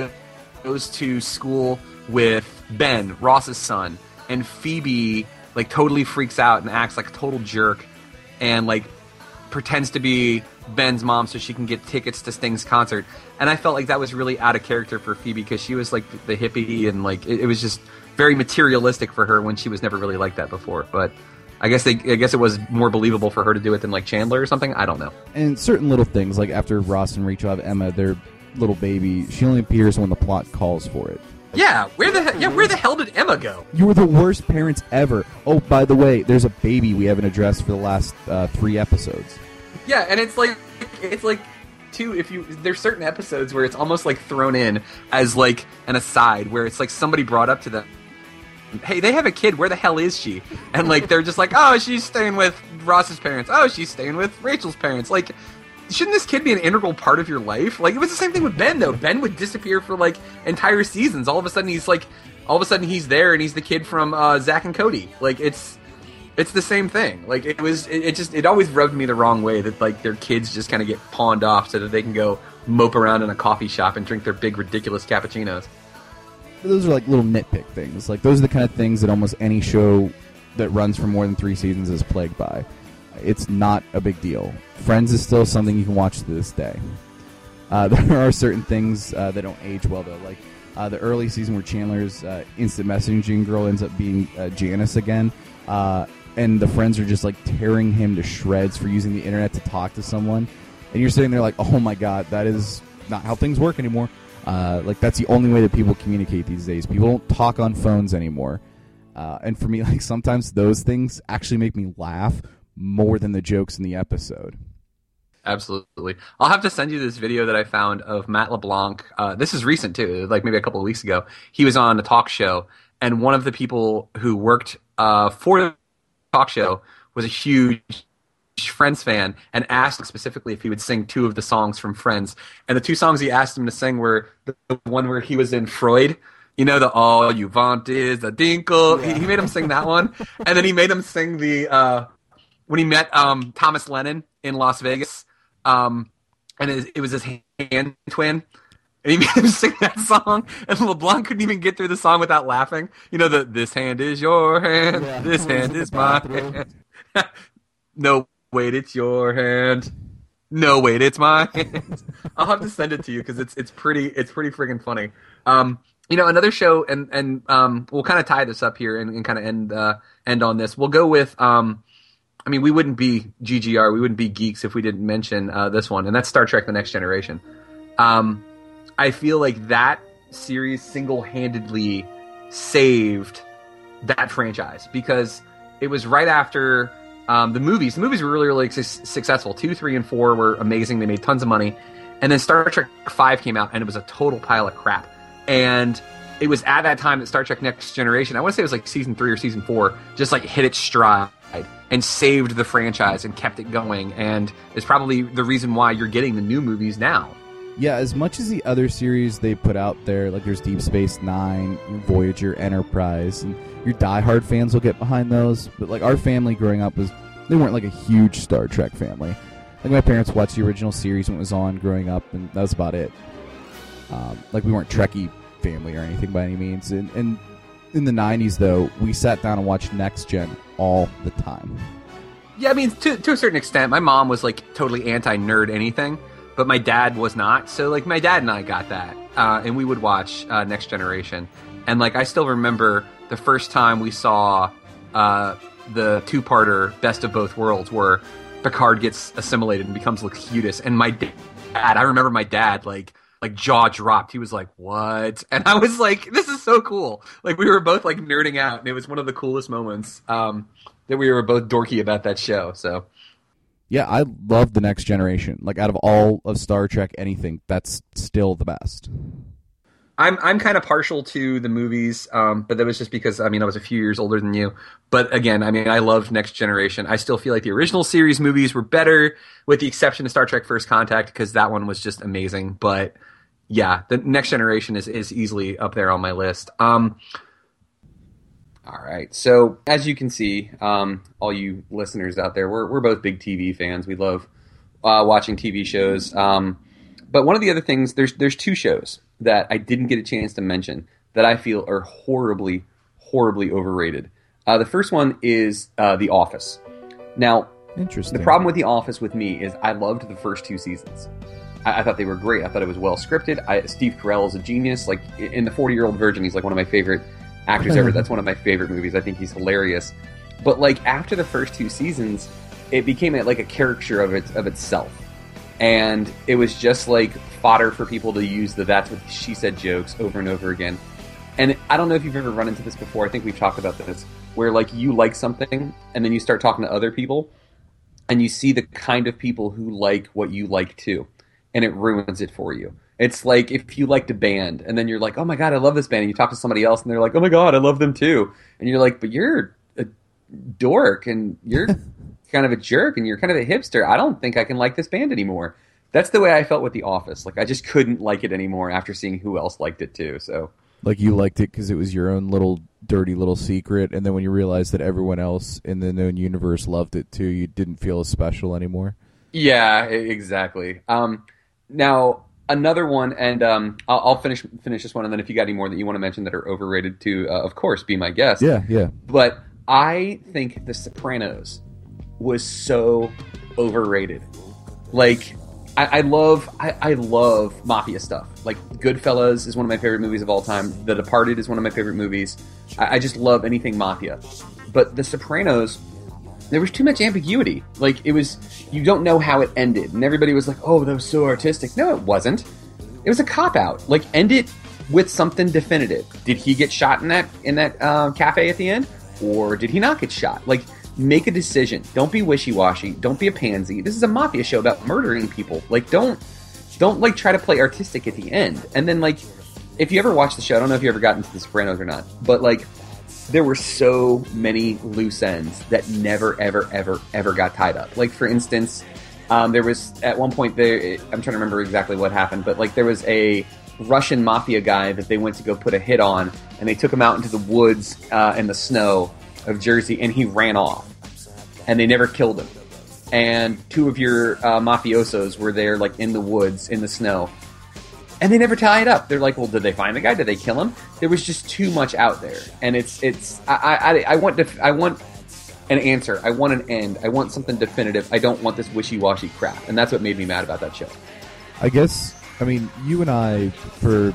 goes to school with Ben, Ross's son, and Phoebe like totally freaks out and acts like a total jerk and like pretends to be Ben's mom so she can get tickets to Sting's concert. And I felt like that was really out of character for Phoebe because she was like the hippie and like it, it was just very materialistic for her when she was never really like that before. But I guess they, I guess it was more believable for her to do it than like Chandler or something. I don't know. And certain little things, like after Ross and Rachel have Emma, their little baby, she only appears when the plot calls for it. Yeah, where the he- yeah where the hell did Emma go? You were the worst parents ever. Oh, by the way, there's a baby we haven't addressed for the last uh, three episodes. Yeah, and it's like it's like too if you there's certain episodes where it's almost like thrown in as like an aside where it's like somebody brought up to them hey they have a kid. Where the hell is she? And like they're just like oh she's staying with ross's parents. Oh she's staying with rachel's parents. Like shouldn't this kid be an integral part of your life? Like it was the same thing with ben though. Ben would disappear for like entire seasons. All of a sudden he's like all of a sudden he's there and he's the kid from uh, zach and cody. Like it's it's the same thing. Like it was, it, it just, it always rubbed me the wrong way that like their kids just kind of get pawned off so that they can go mope around in a coffee shop and drink their big ridiculous cappuccinos. Those are like little nitpick things. Like those are the kind of things that almost any show that runs for more than three seasons is plagued by. It's not a big deal. Friends is still something you can watch to this day. Uh, [laughs] there are certain things uh, that don't age well though, like uh, the early season where Chandler's uh, instant messaging girl ends up being uh, Janice again, uh, and the friends are just like tearing him to shreds for using the internet to talk to someone, and you're sitting there like, oh my god, that is not how things work anymore. Uh, like that's the only way that people communicate these days. People don't talk on phones anymore, uh, and for me, [laughs] like sometimes those things actually make me laugh more than the jokes in the episode. Absolutely. I'll have to send you this video that I found of Matt LeBlanc. Uh, this is recent too, like maybe a couple of weeks ago. He was on a talk show, and one of the people who worked uh, for the talk show was a huge Friends fan and asked specifically if he would sing two of the songs from Friends. And the two songs he asked him to sing were the one where he was in Freud. You know the all you want is a dinkle. He, he made him sing that one, [laughs] and then he made him sing the uh, when he met um, Thomas Lennon in Las Vegas, um, and it, it was his hand twin. And he [laughs] made him sing that song, and LeBlanc couldn't even get through the song without laughing. You know the "This hand is your hand, Yeah. this hand is my hand." [laughs] no, wait, it's your hand. No, wait, it's my [laughs] hand. I'll have to send it to you because it's it's pretty it's pretty friggin' funny. Um, you know, another show, and and um, we'll kind of tie this up here and, and kind of end uh, end on this. We'll go with um, I mean, we wouldn't be GGR, we wouldn't be geeks if we didn't mention uh, this one, and that's Star Trek: The Next Generation. Um, I feel like that series single handedly saved that franchise because it was right after um, the movies. The movies were really, really su- successful. Two, three, and four were amazing. They made tons of money. And then Star Trek Five came out, and it was a total pile of crap. And it was at that time that Star Trek Next Generation, I want to say it was like season three or season four, just like hit its stride and saved the franchise and kept it going. And it's probably the reason why you're getting the new movies now. Yeah, as much as the other series they put out there, like there's Deep Space Nine, Voyager, Enterprise, and your diehard fans will get behind those. But like our family growing up was, they weren't like a huge Star Trek family. Like my parents watched the original series when it was on growing up, and that was about it. Um, like we weren't Trekkie family or anything by any means. And, and in the '90s, though, we sat down and watched Next Gen all the time. Yeah, I mean, to to a certain extent, my mom was like totally anti nerd anything, but my dad was not. So like, my dad and I got that, uh, and we would watch uh, Next Generation, and like, I still remember the first time we saw uh, the two parter Best of Both Worlds, where Picard gets assimilated and becomes Locutus, and my dad, I remember my dad like like jaw dropped. He was like, "What?" [laughs] And I was like, "This is so cool!" Like we were both like nerding out, and it was one of the coolest moments um, that we were both dorky about that show. So Yeah, I love the Next Generation. Like out of all of Star Trek, anything that's still the best. I'm I'm kind of partial to the movies, um, but that was just because I mean I was a few years older than you. But again, I mean I loved Next Generation. I still feel like the original series movies were better, with the exception of Star Trek: First Contact, because that one was just amazing. But yeah, the Next Generation is is easily up there on my list. Um, all right, so as you can see, um, all you listeners out there, we're we're both big TV fans. We love uh, watching TV shows. Um, but one of the other things, there's there's two shows that I didn't get a chance to mention that I feel are horribly, horribly overrated. Uh, the first one is uh, The Office. Now, Interesting. the problem with The Office with me is I loved the first two seasons. I, I thought they were great. I thought it was well scripted. I, Steve Carell is a genius. Like in The Forty Year Old Virgin, he's like one of my favorite actors ever. Uh-huh. That's one of my favorite movies. I think he's hilarious. But like after the first two seasons, it became a, like a caricature of it of itself, and it was just like fodder for people to use the "that's what she said" jokes over and over again. And I don't know if you've ever run into this before. I think we've talked about this, where like you like something, and then you start talking to other people, and you see the kind of people who like what you like too, and it ruins it for you. It's like if you liked a band, and then you're like, "Oh my god, I love this band," and you talk to somebody else, and they're like, "Oh my god, I love them too," and you're like, "But you're a dork, and you're [laughs] kind of a jerk, and you're kind of a hipster. I don't think I can like this band anymore." That's the way I felt with The Office. Like I just couldn't like it anymore after seeing who else liked it too. So like you liked it because it was your own little dirty little secret, and then when you realized that everyone else in the known universe loved it too, you didn't feel as special anymore. Yeah, exactly. Um, now another one, and um, I'll, I'll finish finish this one, and then if you got any more that you want to mention that are overrated, to uh, of course be my guest. Yeah, yeah. But I think The Sopranos was so overrated. Like, I, I love, I, I love mafia stuff. Like, Goodfellas is one of my favorite movies of all time. The Departed is one of my favorite movies. I, I just love anything mafia. But The Sopranos, there was too much ambiguity. Like, it was, you don't know how it ended. And everybody was like, oh, that was so artistic. No, it wasn't. It was a cop out. Like, end it with something definitive. Did he get shot in that in that uh, cafe at the end, or did he not get shot? Like, make a decision. Don't be wishy washy. Don't be a pansy. This is a mafia show about murdering people. Like, don't don't like try to play artistic at the end. And then like, if you ever watch the show, I don't know if you ever got into The Sopranos or not, but like, there were so many loose ends that never, ever, ever, ever got tied up. Like for instance, um, there was at one point there. I'm trying to remember exactly what happened, but like there was a Russian mafia guy that they went to go put a hit on, and they took him out into the woods uh, the snow of Jersey, and he ran off, and they never killed him. And two of your uh, mafiosos were there, like in the woods in the snow, and they never tie it up. They're like, well, did they find the guy? Did they kill him? There was just too much out there, and it's it's I I, I want to I want an answer. I want an end. I want something definitive. I don't want this wishy washy crap, and that's what made me mad about that show. I guess I mean you and I for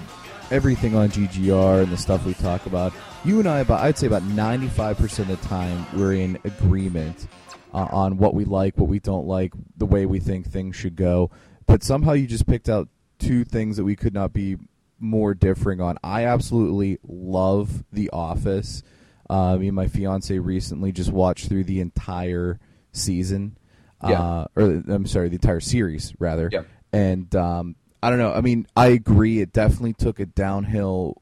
everything on GGR and the stuff we talk about. You and I, about I'd say about ninety five percent of the time, we're in agreement uh, on what we like, what we don't like, the way we think things should go. But somehow you just picked out two things that we could not be more differing on. I absolutely love The Office. Uh, me and my fiance recently just watched through the entire season. Yeah. Uh, or I'm sorry, the entire series rather. Yeah. And um, I don't know. I mean, I agree. It definitely took a downhill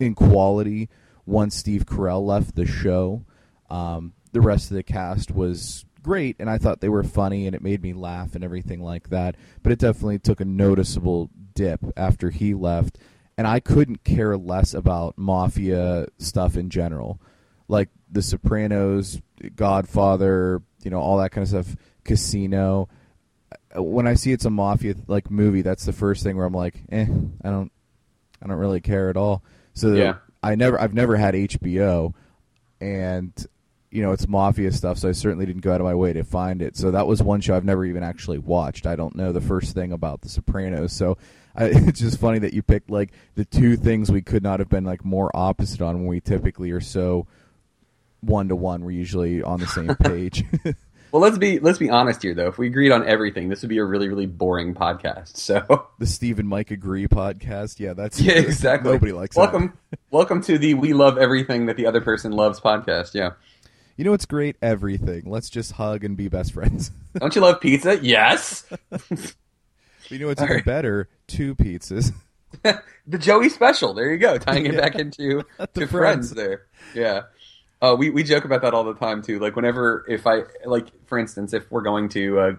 in quality once Steve Carell left the show. Um, the rest of the cast was great, and I thought they were funny, and it made me laugh and everything like that. But it definitely took a noticeable dip after he left, and I couldn't care less about mafia stuff in general, like The Sopranos, Godfather, you know, all that kind of stuff, Casino. When I see it's a mafia like movie, that's the first thing where I'm like, eh, I don't, I don't really care at all. So Yeah. I never, I've never had HBO, and you know it's mafia stuff, so I certainly didn't go out of my way to find it. So that was one show I've never even actually watched. I don't know the first thing about The Sopranos, so [laughs] I, it's just funny that you picked like the two things we could not have been like more opposite on when we typically are so one to one. We're usually on the same [laughs] page. [laughs] Well, let's be let's be honest here, though. If we agreed on everything, this would be a really really boring podcast. So the Steve and Mike agree podcast, yeah, that's yeah, exactly. Nobody likes that. welcome welcome to the we love everything that the other person loves podcast. Yeah. You know what's great? Everything. Let's just hug and be best friends. [laughs] Don't you love pizza? Yes. [laughs] you know what's All even right. better? Two pizzas. [laughs] the Joey special. There you go. Tying it Yeah. back into to friends. friends there. Yeah. Uh, we we joke about that all the time too. Like whenever if I like for instance if we're going to uh,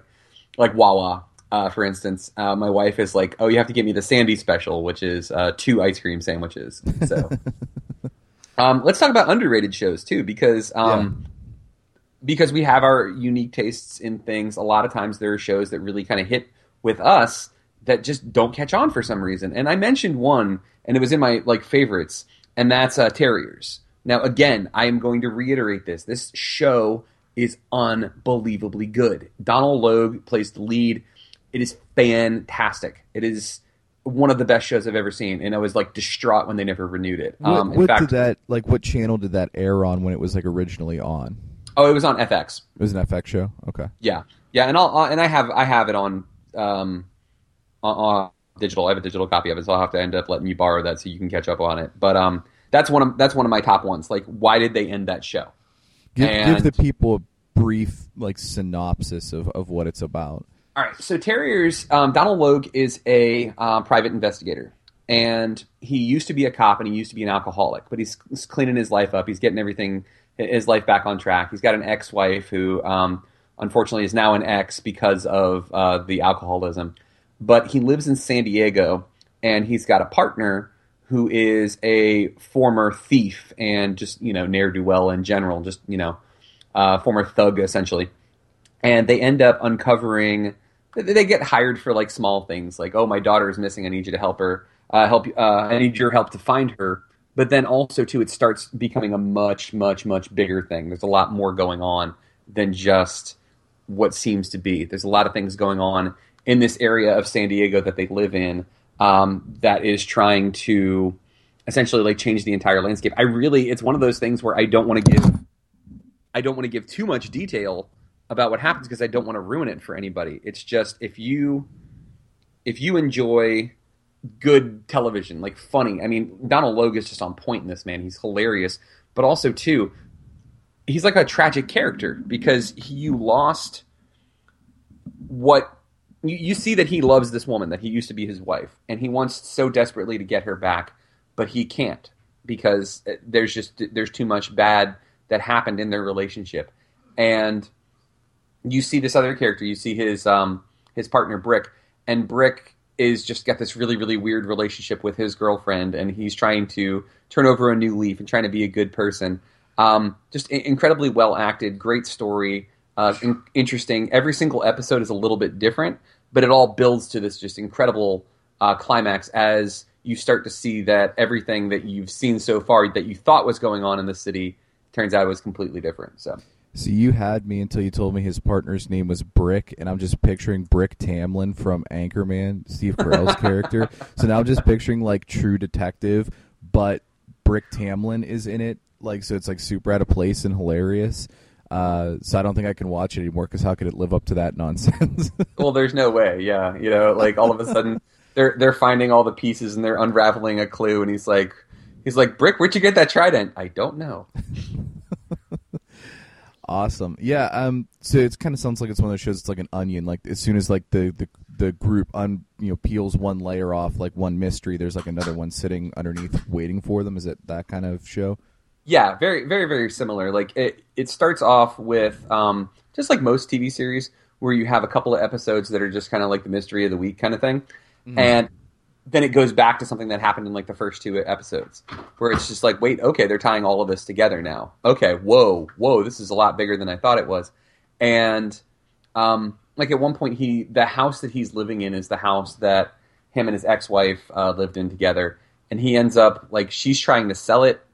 like Wawa. Uh, for instance, uh, my wife is like, "Oh, you have to get me the Sandy special, which is uh, two ice cream sandwiches." So, um, let's talk about underrated shows too, because um, because we have our unique tastes in things. A lot of times, there are shows that really kind of hit with us that just don't catch on for some reason. And I mentioned one, and it was in my like favorites, and that's uh, Terriers. Now, again, I am going to reiterate this: this show is unbelievably good. Donal Logue plays the lead. It is fantastic. It is one of the best shows I've ever seen, and I was like distraught when they never renewed it. What, Um, in what fact, did that like? What channel did that air on when it was like originally on? oh, it was on FX. It was an FX show. Okay. Yeah, yeah, and I'll, i and I have I have it on um on, on digital. I have a digital copy of it, so I'll have to end up letting you borrow that so you can catch up on it. But um, that's one of that's one of my top ones. Like, why did they end that show? Give, And- give the people a brief like synopsis of, of what it's about. All right, so Terriers. Um, Donal Logue is a uh, private investigator, and he used to be a cop and he used to be an alcoholic, but he's, cleaning his life up. He's getting everything his life back on track. He's got an ex-wife who, um, unfortunately, is now an ex because of uh, the alcoholism. But he lives in San Diego, and he's got a partner who is a former thief and just you know ne'er do well in general, just you know, uh, former thug essentially and they end up uncovering they- get hired for like small things like oh my daughter is missing i need you to help her uh, help uh, i need your help to find her. But then also too it starts becoming a much much much bigger thing. There's a lot more going on than just what seems to be. There's a lot of things going on in this area of san diego that they live in um, that is trying to essentially like change the entire landscape. I really it's one of those things where i don't want to give I don't want to give too much detail about what happens because I don't want to ruin it for anybody. It's just if you if you enjoy good television, like funny. I mean, Donal Logue is just on point in this man. He's hilarious, but also too, he's like a tragic character because he, you lost what you, you see that he loves this woman that he used to be his wife, and he wants so desperately to get her back, but he can't because eh, there's just there's too much bad that happened in their relationship, and you see this other character, you see his um, his partner Brick, and Brick is just got this really really weird relationship with his girlfriend, and he's trying to turn over a new leaf and trying to be a good person. Um, just incredibly well acted, great story, uh, in- interesting. Every single episode is a little bit different, but it all builds to this just incredible uh, climax as you start to see that everything that you've seen so far that you thought was going on in the city turns out it was completely different. So. So you had me until you told me his partner's name was Brick, and I'm just picturing Brick Tamland from Anchorman, Steve Carell's [laughs] character. So now I'm just picturing like True Detective, but Brick Tamland is in it. Like so, it's like super out of place and hilarious. Uh, so I don't think I can watch it anymore because how could it live up to that nonsense? [laughs] well, there's no way. Yeah, you know, like all of a sudden they're they're finding all the pieces and they're unraveling a clue, and he's like, he's like, Brick, where'd you get that trident? I don't know. Awesome. Yeah. Um. So it kind of sounds like it's one of those shows. It's like an onion. Like as soon as like the the the group un you know peels one layer off, like one mystery, there's like another one sitting underneath waiting for them. Is it that kind of show? Yeah, very very very similar. Like it it starts off with um just like most TV series where you have a couple of episodes that are just kind of like the mystery of the week kind of thing, and then it goes back to something that happened in like the first two episodes where it's just like wait okay they're tying all of this together now. Okay whoa whoa this is a lot bigger than i thought it was. And um, like at one point he the house that he's living in is the house that him and his ex-wife uh, lived in together. And he ends up like she's trying to sell it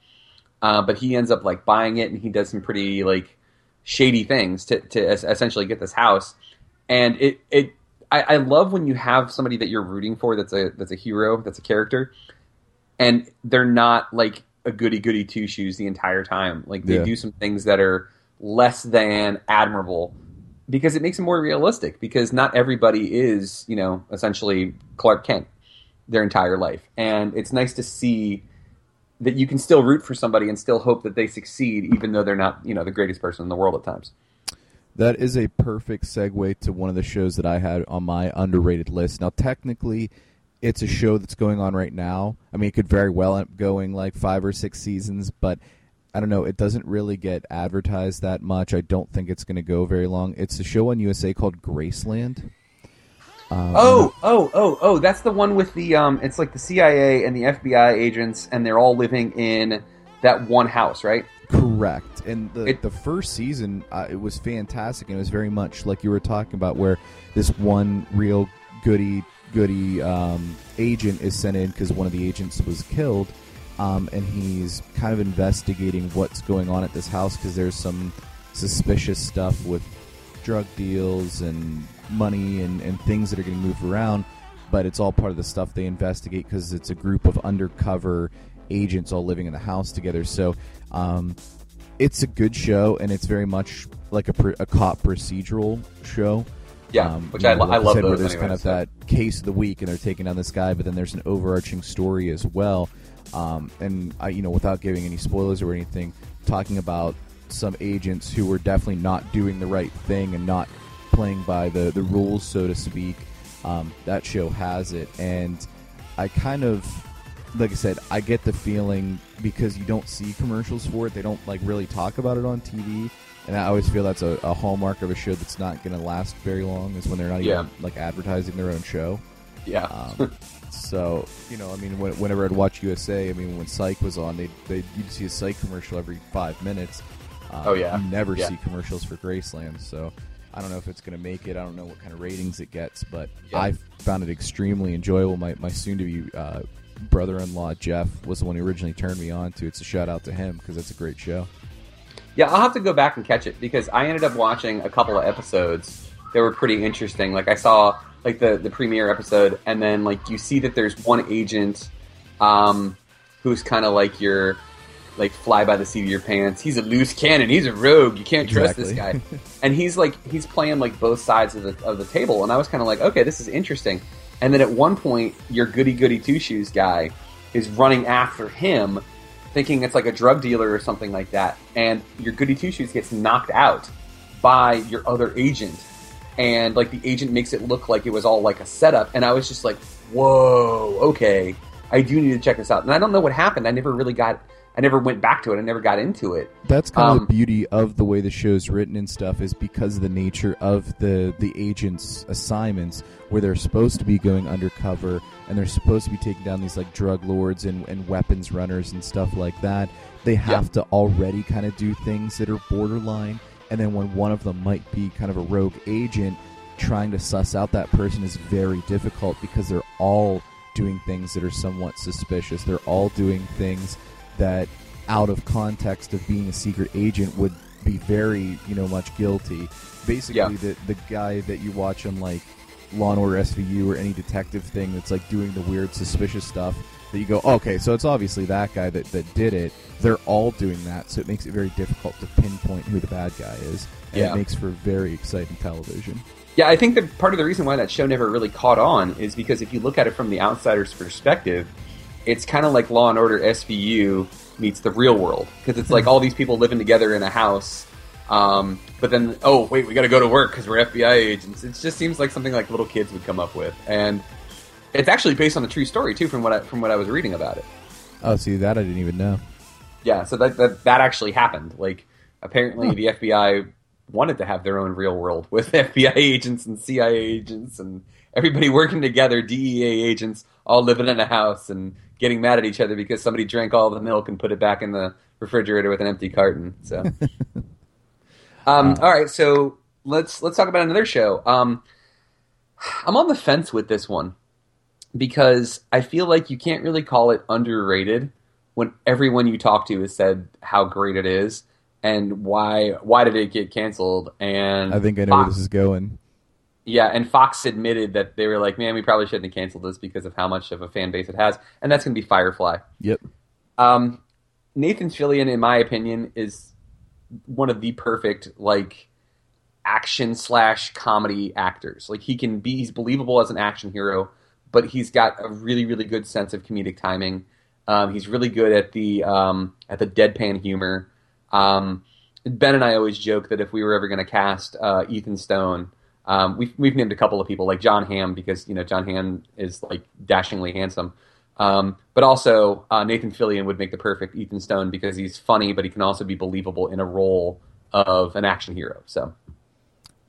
uh, but he ends up like buying it and he does some pretty like shady things to, to essentially get this house. And it it I, I love when you have somebody that you're rooting for that's a that's a hero that's a character and they're not like a goody goody two shoes the entire time. Like they Yeah. do some things that are less than admirable because it makes it more realistic because not everybody is you know essentially clark kent their entire life. And it's nice to see that you can still root for somebody and still hope that they succeed even though they're not you know the greatest person in the world at times That is a perfect segue to one of the shows that I had on my underrated list. Now, technically, it's a show that's going on right now. I mean, it could very well end up going like five or six seasons, but I don't know. It doesn't really get advertised that much. I don't think it's going to go very long. It's a show on USA called Graceland. Um, Oh, oh, oh, oh! That's the one with the um. It's like the CIA and the FBI agents, and they're all living in that one house, right? Correct. And the It- the first season, uh, it was fantastic, and it was very much like you were talking about, where this one real goody goody um, agent is sent in because one of the agents was killed, um, and he's kind of investigating what's going on at this house because there's some suspicious stuff with drug deals and money and, and things that are getting moved around. But it's all part of the stuff they investigate because it's a group of undercover agents all living in the house together. So um, it's a good show, and it's very much like a, a cop procedural show. Yeah, Um, which I, know, I like love said, where those. there's anyway, kind of so. that case of the week, and they're taking down this guy, but then there's an overarching story as well. Um, and I, you know, without giving any spoilers or anything, talking about some agents who were definitely not doing the right thing and not playing by the the rules, so to speak. Um, that show has it, and I kind of, like I said, I get the feeling because you don't see commercials for it, they don't like really talk about it on TV. And I always feel that's a, a hallmark of a show that's not going to last very long is when they're not Yeah. even like advertising their own show. yeah. Um, [laughs] so you know, I mean, when, whenever I'd watch USA, I mean, when Psych was on, they they you'd see a Psych commercial every five minutes. Um, Oh, yeah. you never Yeah. see commercials for Graceland. So I don't know if it's going to make it. I don't know what kind of ratings it gets, but Yeah. I found it extremely enjoyable. My my soon to be uh, brother-in-law Jeff was the one who originally turned me on to It's a shout out to him because it's a great show. Yeah, I'll have to go back and catch it because I ended up watching a couple of episodes that were pretty interesting. Like I saw like the the premiere episode, and then like you see that there's one agent um, who's kind of like your like fly by the seat of your pants. He's a loose cannon. He's a rogue. You can't trust this guy. And he's like he's playing like both sides of the of the table, and I was kind of like, okay, this is interesting. And then at one point, your goody goody two shoes guy is running after him, thinking it's like a drug dealer or something like that, and your goody two shoes gets knocked out by your other agent, and like the agent makes it look like it was all like a setup, and I was just like, whoa, okay. I do need to check this out. And I don't know what happened. I never really got. I never went back to it. I never got into it. That's kind of Um, the beauty of the way the show's written and stuff is because of the nature of the the agents' assignments, where they're supposed to be going undercover and they're supposed to be taking down these like drug lords and, and weapons runners and stuff like that. They have to already kind of do things that are borderline, and then when one of them might be kind of a rogue agent, trying to suss out that person is very difficult because they're all doing things that are somewhat suspicious. They're all doing things that out of context of being a secret agent would be very, you know, much guilty. Basically, Yeah. the the guy that you watch on like Law and Order SVU or any detective thing that's like doing the weird, suspicious stuff that you go, okay, so it's obviously that guy that, that did it. They're all doing that, so it makes it very difficult to pinpoint who the bad guy is. And Yeah. it makes for very exciting television. Yeah, I think that part of the reason why that show never really caught on is because if you look at it from the outsider's perspective, it's kind of like Law and Order SVU meets the real world because it's like all these people living together in a house. Um, but then, oh wait, we got to go to work because we're FBI agents. It just seems like something like little kids would come up with, and it's actually based on a true story too, from what I, from what I was reading about it. Oh, see, that I didn't even know. Yeah, so that that, that actually happened. Like apparently the FBI wanted to have their own real world with [laughs] FBI agents and CIA agents and everybody working together, DEA agents all living in a house and getting mad at each other because somebody drank all the milk and put it back in the refrigerator with an empty carton. So [laughs] um, all right, so let's let's talk about another show. Um, I'm on the fence with this one because I feel like you can't really call it underrated when everyone you talk to has said how great it is and why why did it get canceled and I think I know where this is going. Yeah and Fox admitted that they were like man we probably shouldn't have canceled this because of how much of a fan base it has. And that's going to be Firefly. Yep. um, Nathan Fillion in my opinion is one of the perfect like action slash comedy actors. Like he can be he's believable as an action hero but he's got a really really good sense of comedic timing. Um, he's really good at the um, at the deadpan humor. Um, Ben and I always joke that if we were ever going to cast uh, Ethan Stone, um, we've we've named a couple of people like Jon Hamm because you know Jon Hamm is like dashingly handsome, um, but also uh, Nathan Fillion would make the perfect Ethan Stone because he's funny, but he can also be believable in a role of an action hero. So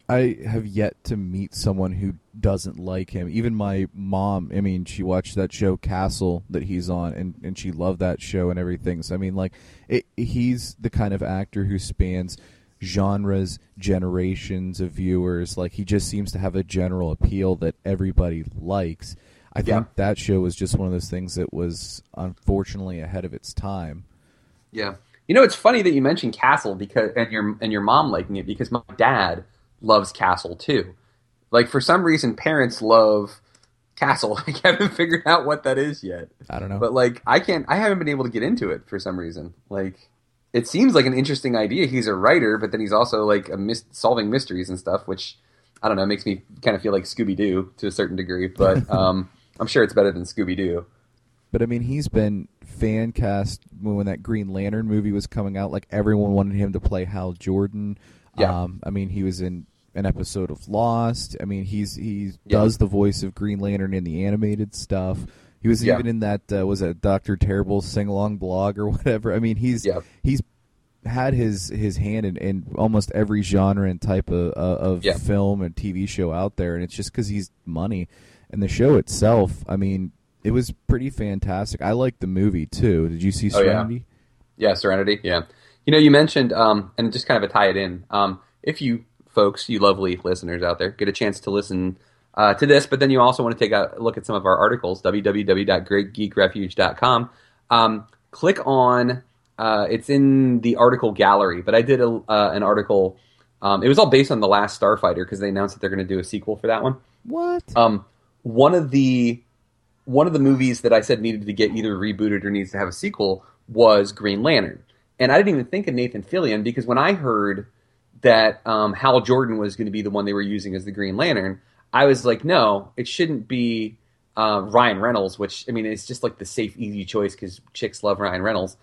I have yet to meet someone who doesn't like him. Even my mom, I mean, she watched that show Castle that he's on, and, and she loved that show and everything. So, I mean, like, it, he's the kind of actor who spans genres, generations of viewers. Like, he just seems to have a general appeal that everybody likes. I think Yeah. that show was just one of those things that was unfortunately ahead of its time. Yeah. You know, it's funny that you mentioned Castle because and your and your mom liking it because my dad loves Castle too. Like for some reason, parents love Castle. [laughs] I haven't figured out what that is yet. I don't know. But like, I can't. I haven't been able to get into it for some reason. Like, it seems like an interesting idea. He's a writer, but then he's also like a mis- solving mysteries and stuff, which I don't know makes me kind of feel like Scooby Doo to a certain degree. But [laughs] um, I'm sure it's better than Scooby Doo. But I mean, he's been fan cast when that Green Lantern movie was coming out. Like everyone wanted him to play Hal Jordan. Yeah. Um, I mean, he was in an episode of Lost. I mean, he's he Yeah. does the voice of Green Lantern in the animated stuff. He was Yeah. even in that uh, was that Doctor Terrible sing along blog or [laughs] whatever. I mean, he's Yeah. he's had his his hand in, in almost every genre and type of uh, of Yeah. film and TV show out there, and it's just because he's money. And the show itself, I mean, it was pretty fantastic. I liked the movie too. Did you see Oh, yeah. Serenity? Yeah, Serenity. Yeah. You know, you mentioned, um, and just kind of a tie it in. Um, if you folks, you lovely listeners out there, get a chance to listen uh, to this, but then you also want to take a look at some of our articles, www.greatgeekrefuge.com. Um, click on, uh, it's in the article gallery, but I did a, uh, an article. Um, it was all based on The Last Starfighter because they announced that they're going to do a sequel for that one. What? Um, one of the one of the movies that I said needed to get either rebooted or needs to have a sequel was Green Lantern, and I didn't even think of Nathan Fillion because when I heard that um, Hal Jordan was going to be the one they were using as the Green Lantern, I was like, no, it shouldn't be uh, Ryan Reynolds. Which I mean, it's just like the safe, easy choice because chicks love Ryan Reynolds.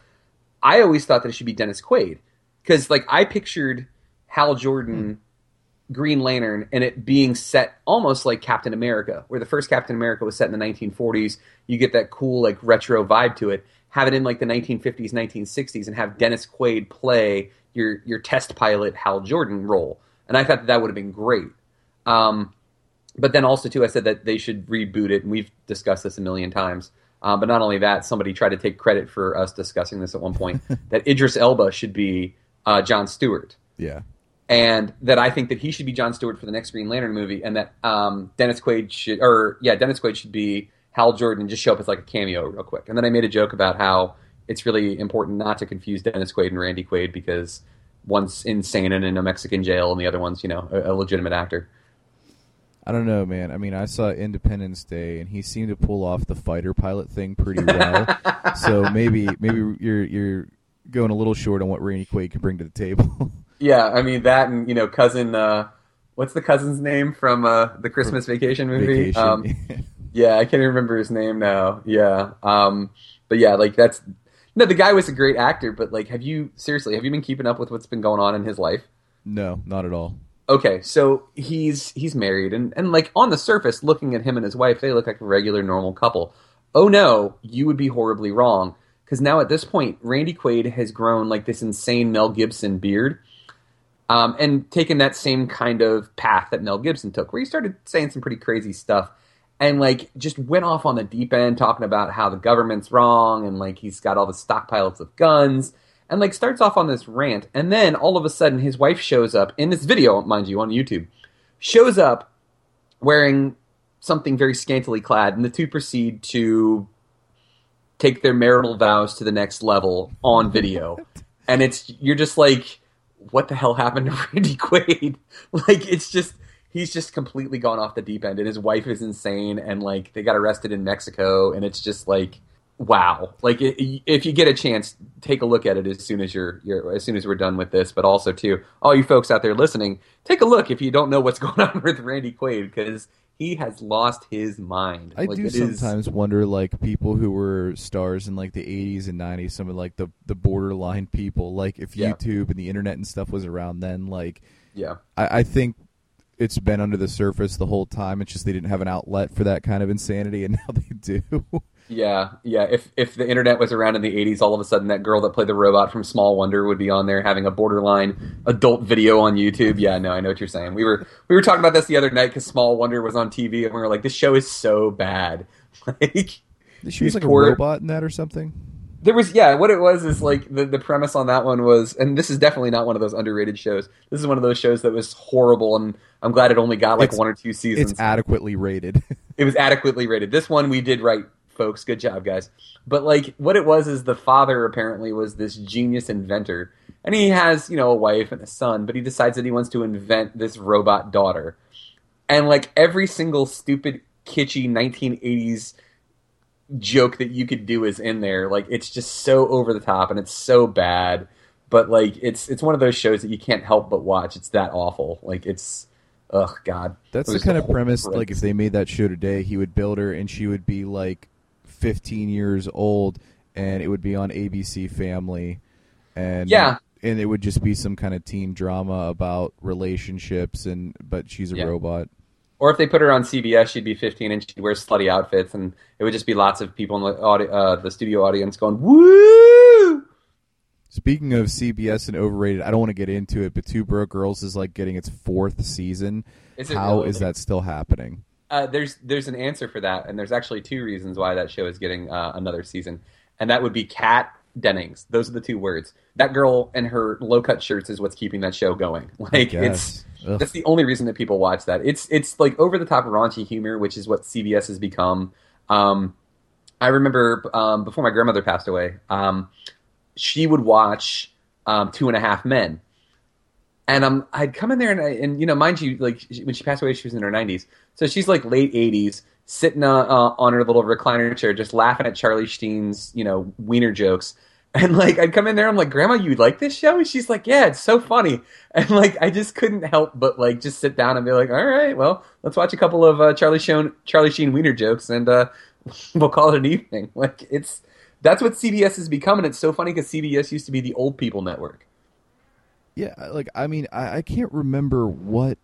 I always thought that it should be Dennis Quaid because like I pictured Hal Jordan Green Lantern and it being set almost like Captain America, where the first Captain America was set in the 1940s. You get that cool like retro vibe to it. Have it in like the 1950s, 1960s, and have Dennis Quaid play your your test pilot Hal Jordan role. And I thought that, that would have been great. Um, but then also too, I said that they should reboot it, and we've discussed this a million times. Uh, but not only that, somebody tried to take credit for us discussing this at one point [laughs] that Idris Elba should be uh, John Stewart Yeah. and that I think that he should be John Stewart for the next Green Lantern movie, and that um, Dennis Quaid should, or yeah, Dennis Quaid should be Hal Jordan and just show up as like a cameo real quick. And then I made a joke about how it's really important not to confuse Dennis Quaid and Randy Quaid because one's insane and in a Mexican jail, and the other one's you know a, a legitimate actor. I don't know, man. I mean, I saw Independence Day, and he seemed to pull off the fighter pilot thing pretty well. [laughs] so maybe, maybe you're you're going a little short on what Randy Quaid can bring to the table. [laughs] Yeah, I mean that, and you know, cousin. Uh, what's the cousin's name from uh, the Christmas Vacation movie? Vacation. Um, [laughs] Yeah, I can't remember his name now. Yeah. Um, but yeah, like that's no, the guy was a great actor, but like have you seriously, have you been keeping up with what's been going on in his life? no, not at all. Okay, so he's he's married and, and like on the surface, looking at him and his wife, they look like a regular normal couple. Oh no, you would be horribly wrong. Because now at this point, Randy Quaid has grown like this insane Mel Gibson beard. Um, and taken that same kind of path that Mel Gibson took, where he started saying some pretty crazy stuff and like just went off on the deep end talking about how the government's wrong and like he's got all the stockpiles of guns and like starts off on this rant and then all of a sudden his wife shows up in this video mind you on youtube shows up wearing something very scantily clad and the two proceed to take their marital vows to the next level on video. [laughs] And it's you're just like what the hell happened to [laughs] randy quaid? [laughs] Like it's just he's just completely gone off the deep end and his wife is insane and like they got arrested in mexico and it's just like wow like if you get a chance take a look at it as soon as you're, you're as soon as we're done with this but also too all you folks out there listening take a look if you don't know what's [laughs] going on with randy quaid because he has lost his mind I Like, do it is- sometimes wonder, like people who were stars in like the '80s and '90s, some of like the the borderline people. Like if Yeah. YouTube and the internet and stuff was around then, like yeah I, I think it's been under the surface the whole time. It's just they didn't have an outlet for that kind of insanity, and [laughs] now they do. Yeah, yeah. If if the internet was around in the '80s, all of a sudden that girl that played the robot from Small Wonder would be on there having a borderline adult video on YouTube. Yeah, no, I know what you're saying. We were we were talking about this the other night because Small Wonder was on TV, and we were like, "This show is so bad." [laughs] like, she was like poor- a robot in that or something. There was yeah, what it was is like the the premise on that one was, and this is definitely not one of those underrated shows. This is one of those shows that was horrible, and I'm glad it only got like It's- one or two seasons It's adequately rated. [laughs] it was adequately rated. This one we did right, folks. Good job, guys. But like, what it was is the father apparently was this genius inventor, and he has you know a wife and a son, but he decides that he wants to invent this robot daughter, and like every single stupid kitschy 1980s joke that you could do is in there. Like it's just so over the top and it's so bad. But like it's it's one of those shows that you can't help but watch. It's that awful. Like it's ugh god. That's the kind of premise. Like if they made that show today, he would build her, and she would be like 15 years old, and it would be on ABC Family, and Yeah. and it would just be some kind of teen drama about relationships, and but she's a Yeah. robot. Or if they put her on CBS, she'd be 15 and she'd wear slutty outfits, and it would just be lots of people in the audi- uh, the studio audience going "woo." Speaking of CBS and overrated, I don't want to get into it, but Two Broke Girls is like getting its fourth season. Is it How really? is that still happening? Uh, there's there's an answer for that, and there's actually two reasons why that show is getting uh, another season, and that would be Kat Dennings. Those are the two words. That girl and her low cut shirts is what's keeping that show going. [laughs] Like it's. Ugh. that's the only reason that people watch that. It's it's like over the top raunchy humor, which is what CBS has become. Um, I remember um, before my grandmother passed away, um, she would watch um, Two and a Half Men, and um, I'd come in there and, I, and you know, mind you, like she- when she passed away, she was in her nineties, so she's like late eighties, sitting uh, uh, on her little recliner chair, just laughing at Charlie Sheen's, you know, wiener jokes. [laughs] And like I'd come in there, I'm like, Grandma, you like this show? And she's like, Yeah, it's so funny. [laughs] And like I just couldn't help but like just sit down and be like, All right, well, let's watch a couple of uh, Charlie Sheen Charlie Sheen wiener jokes, and uh, [laughs] we'll call it an evening. Like it's that's what CBS has become, and it's so funny because CBS used to be the old people network. Yeah, like I mean, I, I can't remember what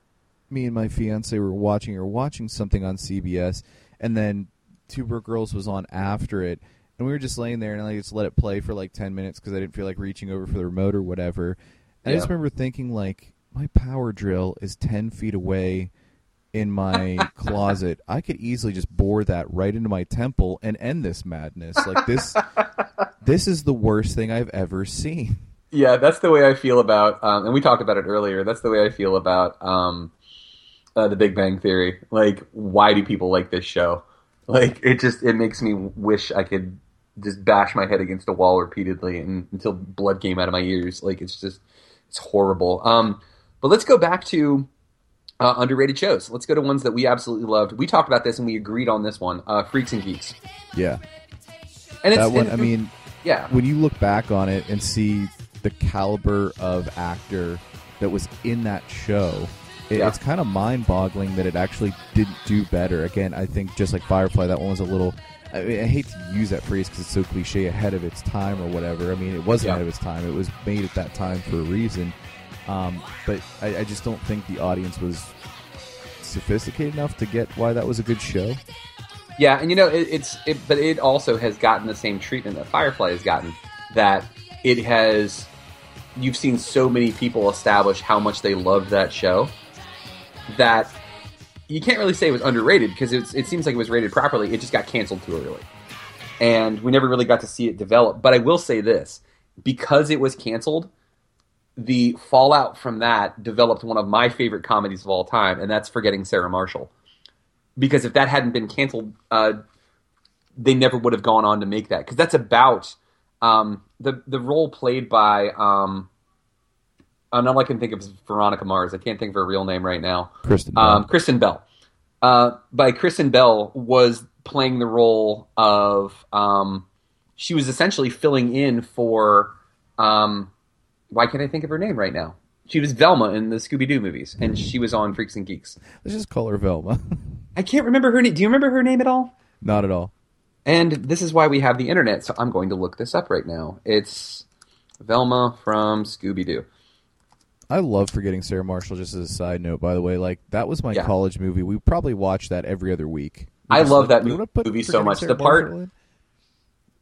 me and my fiance were watching or watching something on CBS, and then Two Broke Girls was on after it, and we were just laying there, and I just let it play for like ten minutes because I didn't feel like reaching over for the remote or whatever. And I just remember thinking like, my power drill is ten feet away in my [laughs] closet. I could easily just bore that right into my temple and end this madness. Like this, [laughs] this is the worst thing I've ever seen. Yeah, that's the way I feel about, um, and we talked about it earlier. That's the way I feel about um, uh, the Big Bang Theory. Like, why do people like this show? Like, it just it makes me wish I could just bash my head against a wall repeatedly and, until blood came out of my ears. Like, it's just it's horrible. Um, but let's go back to uh, underrated shows. Let's go to ones that we absolutely loved. We talked about this and we agreed on this one: uh, Freaks and Geeks. Yeah, And it's that one. and- I mean, yeah, when you look back on it and see the caliber of actor that was in that show, it, Yeah. it's kind of mind-boggling that it actually didn't do better. Again, I think just like Firefly, that one was a little. I, mean, I hate to use that phrase because it's so cliche, ahead of its time or whatever. I mean, it wasn't Yeah. ahead of its time; it was made at that time for a reason. Um, but I, I just don't think the audience was sophisticated enough to get why that was a good show. Yeah, and you know it, it's it, but it also has gotten the same treatment that Firefly has gotten. That it has, you've seen so many people establish how much they loved that show that you can't really say it was underrated because it seems like it was rated properly. It just got canceled too early, and we never really got to see it develop. But I will say this: because it was canceled, the fallout from that developed one of my favorite comedies of all time, and that's Forgetting Sarah Marshall because if that hadn't been canceled, uh, they never would have gone on to make that. Because that's about um, the the role played by. Um, and all I can think of is Veronica Mars. I can't think of her real name right now. Kristen Bell. Um, Kristen Bell. Uh, by Kristen Bell was playing the role of. Um, she was essentially filling in for. Um, why can't I think of her name right now? She was Velma in the Scooby Doo movies, and she was on Freaks and Geeks. Let's just call her Velma. [laughs] I can't remember her name. Do you remember her name at all? Not at all. And this is why we have the internet, so I'm going to look this up right now. It's Velma from Scooby Doo. I love forgetting Sarah Marshall. Just as a side note, by the way, like that was my Yeah. college movie. We probably watched that every other week. I love like, that "We put movie so much. Sarah The part- Marshall?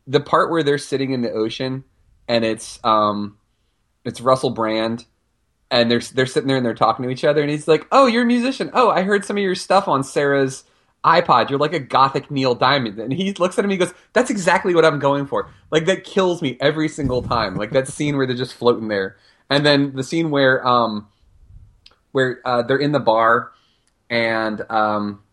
The part where they're sitting in the ocean and it's um it's Russell Brand and they're they're sitting there and they're talking to each other and he's like, "Oh, you're a musician. Oh, I heard some of your stuff on Sarah's iPod. You're like a gothic Neil Diamond." And he looks at him and he goes, "That's exactly what I'm going for." Like that kills me every single time. Like that scene where they're just floating there. And then the scene where um where uh, they're in the bar and um,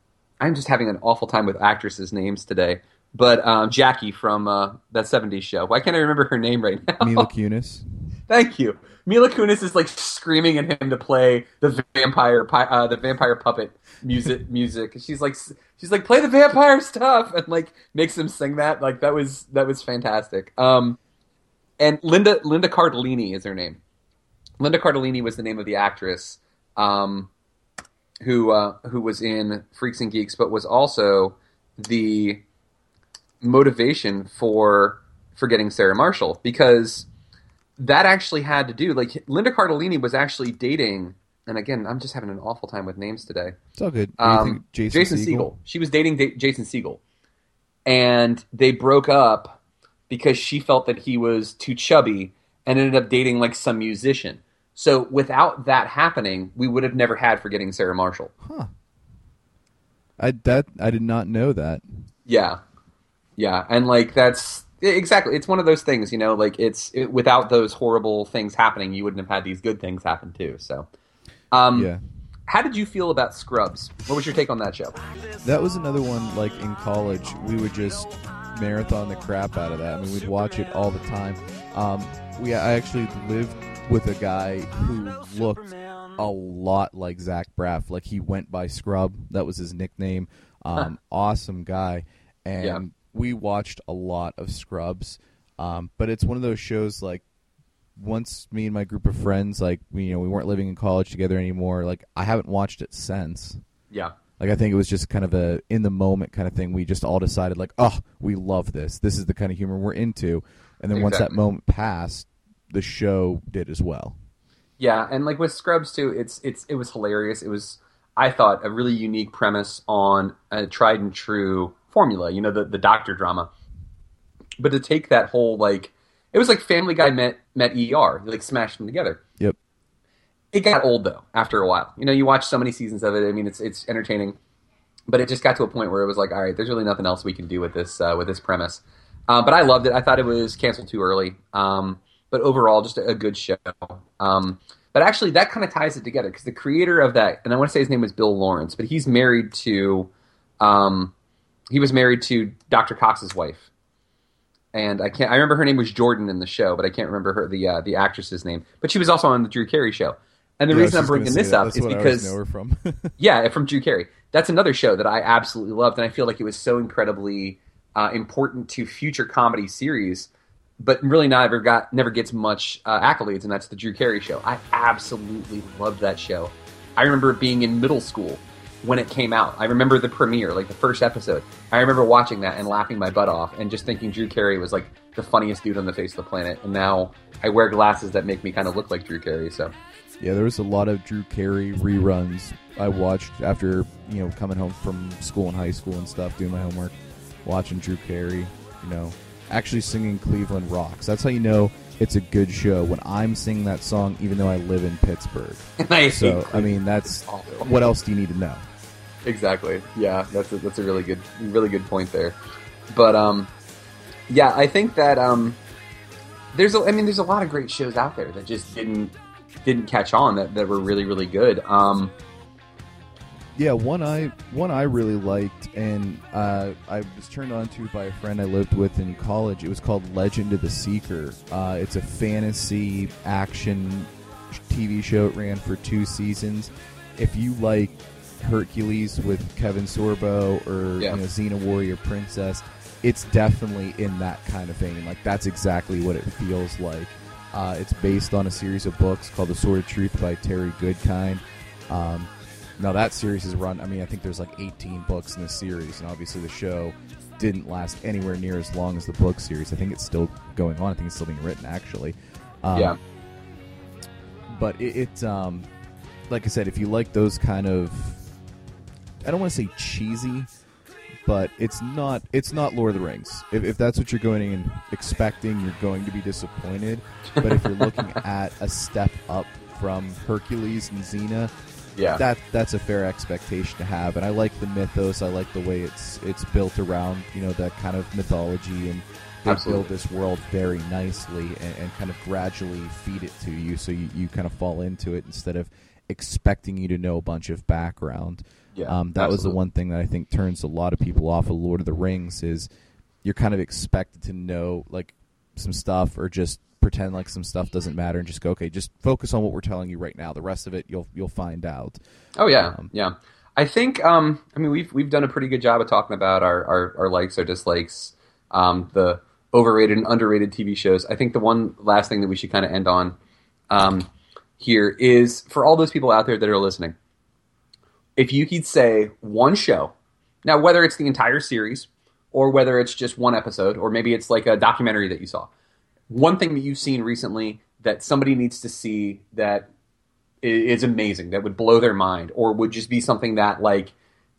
I'm just having an awful time with actresses' names today. But um, Jackie from uh, that '70s show. Why can't I remember her name right [laughs] now? Mila Kunis. Thank you. Mila Kunis is like screaming at him to play the vampire, uh, the vampire puppet music. [laughs] Music. She's like, she's like, play the vampire stuff, and like makes him sing that. Like that was that was fantastic. Um, and Linda Linda Cardellini is her name. Linda Cardellini was the name of the actress. Um, who uh, who was in Freaks and Geeks, but was also the motivation for for getting Sarah Marshall because that actually had to do like Linda Cardellini was actually dating, and again, I'm just having an awful time with names today. It's all good. Um, think Jason, Segel? She was dating da- Jason Segel, and they broke up because she felt that he was too chubby and ended up dating like some musician. So without that happening, we would have never had Forgetting Sarah Marshall. Huh. I that I did not know that. Yeah, yeah, and like that's exactly. It's one of those things, you know. Like it's it, without those horrible things happening, you wouldn't have had these good things happen too. So, um, Yeah. how did you feel about Scrubs? What was your take on that show? That was another one. Like in college, we would just marathon the crap out of that. I mean, we'd watch it all the time. Um, we I actually lived with a guy who looked a lot like Zach Braff. Like he went by Scrub. That was his nickname. Um, awesome guy, and Yeah. We watched a lot of Scrubs. Um, but it's one of those shows like once me and my group of friends like we, you know we weren't living in college together anymore. Like I haven't watched it since. Yeah, Like I think it was just kind of a in the moment kind of thing. We just all decided like, oh, we love this. This is the kind of humor we're into. And then once that moment passed, the show did as well. yeah, and like with Scrubs too, it's it's it was hilarious. It was I thought, a really unique premise on a tried and true formula. You know, the the doctor drama, but to take that whole like it was like Family Guy met met ER, like smashed them together. Yep. It got old though after a while. You know, you watch so many seasons of it. I mean, it's it's entertaining, but it just got to a point where it was like, all right, there's really nothing else we can do with this uh, with this premise. Uh, but I loved it. I thought it was canceled too early. Um, but overall, just a, a good show. Um, but actually, that kind of ties it together because the creator of that, and I want to say his name was Bill Lawrence, but he's married to, um, he was married to Dr. Cox's wife, and I can't. I remember her name was Jordan in the show, but I can't remember her the uh, the actress's name. But she was also on the Drew Carey show. And the Yeah, reason I'm bringing this that. up That's is because know her from. [laughs] yeah, from Drew Carey. That's another show that I absolutely loved, and I feel like it was so incredibly uh, important to future comedy series, but really never got never gets much uh, accolades, and that's the Drew Carey show. I absolutely loved that show. I remember being in middle school when it came out. I remember the premiere, like the first episode. I remember watching that and laughing my butt off, and just thinking Drew Carey was like the funniest dude on the face of the planet. And now I wear glasses that make me kind of look like Drew Carey. So Yeah, there was a lot of Drew Carey reruns I watched after you know coming home from school and high school and stuff, doing my homework, watching Drew Carey. You know, actually singing Cleveland Rocks. That's how you know it's a good show when I'm singing that song, even though I live in Pittsburgh. [laughs] I So I mean, that's what else do you need to know? Exactly. Yeah, that's a, that's a really good really good point there. But um, yeah, I think that um, there's a, I mean there's a lot of great shows out there that just didn't didn't catch on that, that were really really good. Um, Yeah, one I one I really liked, and uh, I was turned on to by a friend I lived with in college. It was called Legend of the Seeker. Uh, it's a fantasy action TV show. It ran for two seasons. If you like Hercules with Kevin Sorbo or Yeah. you know Xena Warrior Princess, it's definitely in that kind of vein. Like that's exactly what it feels like. Uh, it's based on a series of books called The Sword of Truth by Terry Goodkind. Um, now that series is run. I mean, I think there's like 18 books in the series, and obviously the show didn't last anywhere near as long as the book series. I think it's still going on. I think it's still being written actually. Um, yeah, but it, it um, like I said, if you like those kind of, I don't want to say cheesy, but it's not it's not Lord of the Rings. If, if that's what you're going in expecting, you're going to be disappointed. But if you're looking [laughs] at a step up from Hercules and Xena, yeah, that that's a fair expectation to have. And I like the mythos. I like the way it's it's built around you know that kind of mythology and. They Absolutely. build this world very nicely and, and kind of gradually feed it to you, so you, you kind of fall into it instead of expecting you to know a bunch of background. Yeah, um, that was the one thing that I think turns a lot of people off of Lord of the Rings is you're kind of expected to know like some stuff or just pretend like some stuff doesn't matter and just go okay, just focus on what we're telling you right now. The rest of it you'll you'll find out. Oh yeah, Um, yeah. I think um, I mean we've we've done a pretty good job of talking about our our, our likes, our dislikes, um, the overrated and underrated TV shows. I think the one last thing that we should kind of end on um, here is for all those people out there that are listening. If you could say one show, now whether it's the entire series or whether it's just one episode or maybe it's like a documentary that you saw, one thing that you've seen recently that somebody needs to see that is amazing that would blow their mind or would just be something that like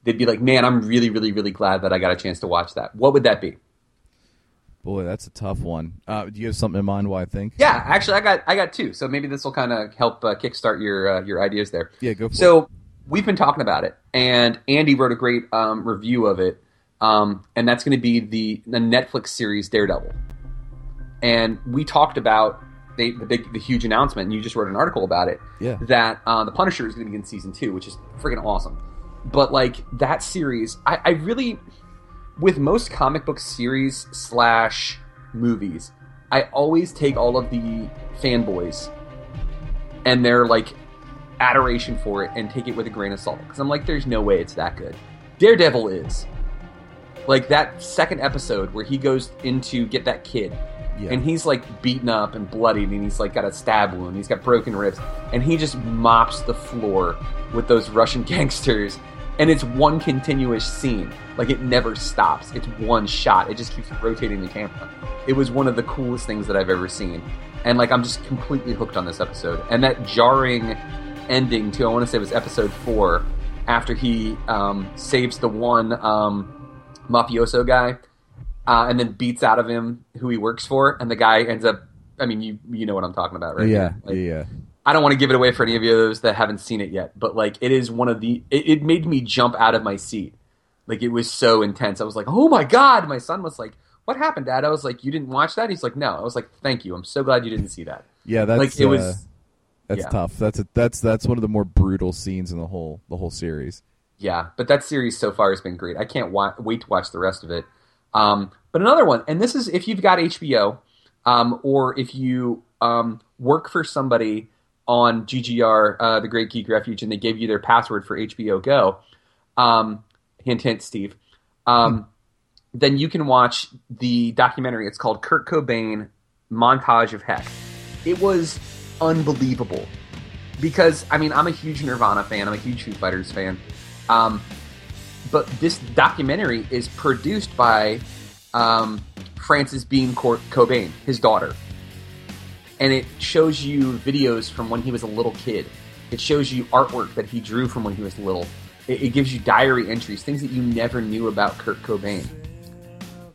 they'd be like man i'm really really really glad that i got a chance to watch that what would that be Boy, that's a tough one. Uh, do you have something in mind? Why I think? yeah actually i got i got two so maybe this will kind of help uh, kickstart your uh, your ideas there Yeah, go for it so we've been talking about it and andy wrote a great um, review of it um, and that's going to be the, the netflix series daredevil and we talked about the, the big the huge announcement and you just wrote an article about it Yeah. that uh, the punisher is going to be in season two which is freaking awesome but like that series I, I really with most comic book series slash movies i always take all of the fanboys and their like adoration for it and take it with a grain of salt. Because i'm like there's no way it's that good. Daredevil is. Like that second episode where he goes into get that kid Yeah. and he's like beaten up and bloodied and he's like got a stab wound he's got broken ribs and he just mops the floor with those russian [laughs] gangsters and it's one continuous scene. Like it never stops. It's one shot. It just keeps rotating the camera. It was one of the coolest things that i've ever seen. And like i'm just completely hooked on this episode. And that jarring ending to i want to say it was episode four after he um, saves the one um, mafioso guy, uh, and then beats out of him who he works for, and the guy ends up. I mean, you you know what I'm talking about, right? Yeah, Like, yeah. I don't want to give it away for any of you those that haven't seen it yet, but like it is one of the. It, it made me jump out of my seat. Like it was so intense. I was like, "Oh my god!" My son was like, "What happened, Dad?" I was like, "You didn't watch that?" He's like, "No." I was like, "Thank you. I'm so glad you didn't see that." Yeah, that's like it was. uh, that's yeah. tough. That's a, that's that's one of the more brutal scenes in the whole the whole series. Yeah, but that series so far has been great. I can't wa- wait to watch the rest of it. Um, but another one, and this is if you've got HBO, um, or if you um, work for somebody on GGR, uh, the Great Geek Refuge, and they gave you their password for HBO Go. Um, hint, hint, Steve. Um, Then you can watch the documentary. It's called Kurt Cobain Montage of Heck. It was unbelievable because I mean I'm a huge Nirvana fan. I'm a huge Foo Fighters fan. Um, but this documentary is produced by um, Frances Bean Cobain, his daughter, and it shows you videos from when he was a little kid. It shows you artwork that he drew from when he was little. It, it gives you diary entries, things that you never knew about Kurt Cobain,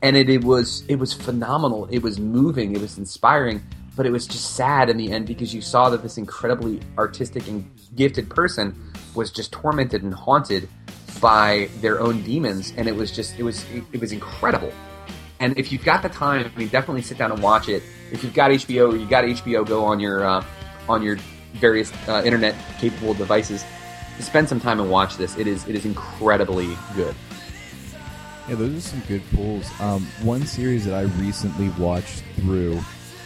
and it, it was it was phenomenal. It was moving. It was inspiring, but it was just sad in the end because you saw that this incredibly artistic and gifted person was just tormented and haunted by their own demons, and it was just it was it, was incredible. And if you've got the time, I mean, definitely sit down and watch it. If you've got HBO, or you got HBO Go on your uh, on your various uh, internet capable devices. Spend some time and watch this. It is it is incredibly good. Yeah, those are some good pulls. Um, one series that I recently watched through,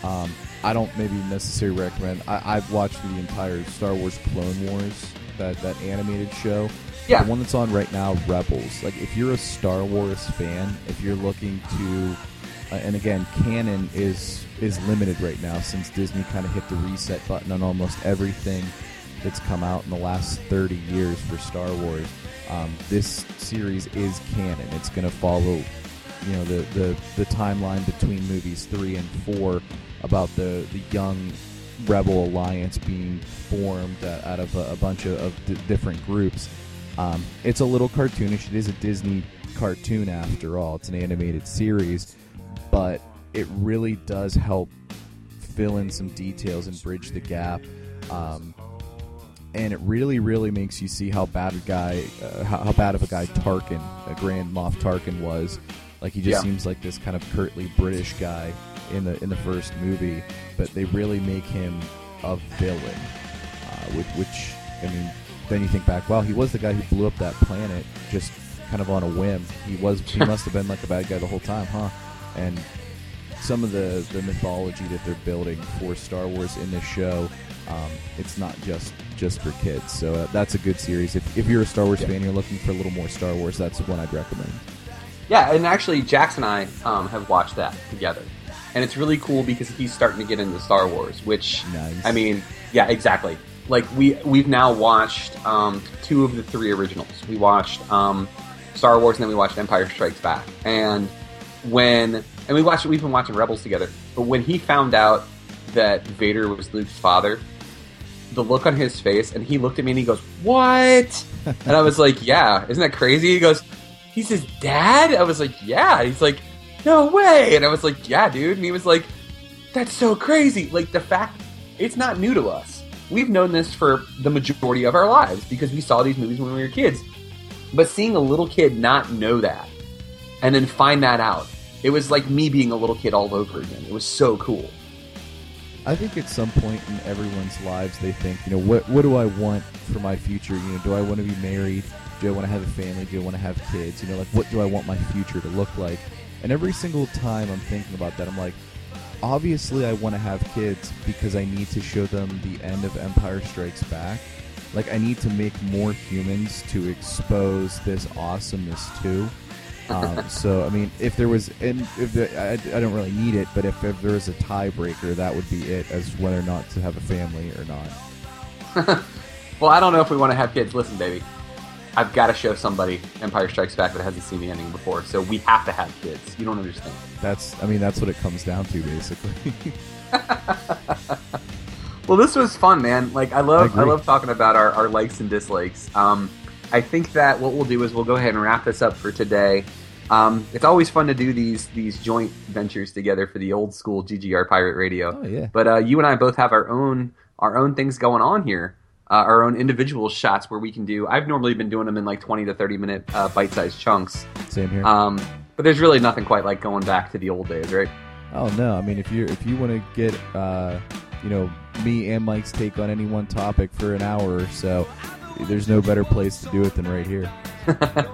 um, I don't maybe necessarily recommend. I, I've watched the entire Star Wars Clone Wars, that that animated show. Yeah. The one that's on right now, Rebels. Like, if you're a Star Wars fan, if you're looking to, uh, and again, canon is is limited right now since Disney kind of hit the reset button on almost everything that's come out in the last 30 years for Star Wars. Um, this series is canon. It's going to follow, you know, the, the, the timeline between movies three and four about the, the young rebel alliance being formed uh, out of a, a bunch of, of d- different groups. Um, it's a little cartoonish. It is a Disney cartoon after all. It's an animated series, but it really does help fill in some details and bridge the gap. Um, and it really, really makes you see how bad a guy, uh, how, how bad of a guy Tarkin, a Grand Moff Tarkin was. Like he just Yeah. seems like this kind of curtly British guy in the in the first movie, but they really make him a villain. Uh, which, which, I mean, then you think back, wow, he was the guy who blew up that planet just kind of on a whim. He was, he must have been like a bad guy the whole time, huh? And some of the, the mythology that they're building for Star Wars in this show, um, it's not just just for kids. So uh, that's a good series. If, if you're a Star Wars Yeah. fan, you're looking for a little more Star Wars, that's the one I'd recommend. Yeah, and actually, Jax and I um, have watched that together, and it's really cool because he's starting to get into Star Wars. Which, Nice. I mean, yeah, exactly. Like we we've now watched um, two of the three originals. We watched um, Star Wars, and then we watched Empire Strikes Back. And when and we watched we've been watching Rebels together. But when he found out that Vader was Luke's father, the look on his face, and he looked at me and he goes, "What?" and I was like, "Yeah, isn't that crazy?" He goes, "He's his dad." I was like, "Yeah." He's like, "No way!" And I was like, "Yeah, dude." And he was like, "That's so crazy!" Like the fact it's not new to us. We've known this for the majority of our lives because we saw these movies when we were kids. But seeing a little kid not know that and then find that out, it was like me being a little kid all over again. It was so cool. I think at some point in everyone's lives, they think, you know, what what do I want for my future? You know, do I want to be married? Do I want to have a family? Do I want to have kids? You know, like what do I want my future to look like? And every single time I'm thinking about that, I'm like, obviously I want to have kids because I need to show them the end of Empire Strikes Back. Like I need to make more humans to expose this awesomeness to. [laughs] Um, so I mean, if there was, and if the, I, I don't really need it, but if, if there was a tiebreaker, that would be it as whether or not to have a family or not. [laughs] Well, I don't know if we want to have kids. Listen, baby, I've got to show somebody Empire Strikes Back that hasn't seen the ending before, so we have to have kids. You don't understand. That's, I mean, that's what it comes down to, basically. [laughs] Well, this was fun, man. Like I love, I I, love talking about our, our likes and dislikes. Um, I think that what we'll do is we'll go ahead and wrap this up for today. Um, it's always fun to do these these joint ventures together for the old school GGR Pirate Radio. Oh, yeah. But uh, you and I both have our own our own things going on here. Uh, our own individual shots where we can do. I've normally been doing them in like twenty to thirty minute uh, bite sized chunks. Same here. Um, but there's really nothing quite like going back to the old days, right? Oh no! I mean, if you if you want to get uh, you know me and Mike's take on any one topic for an hour or so, there's no better place to do it than right here. [laughs]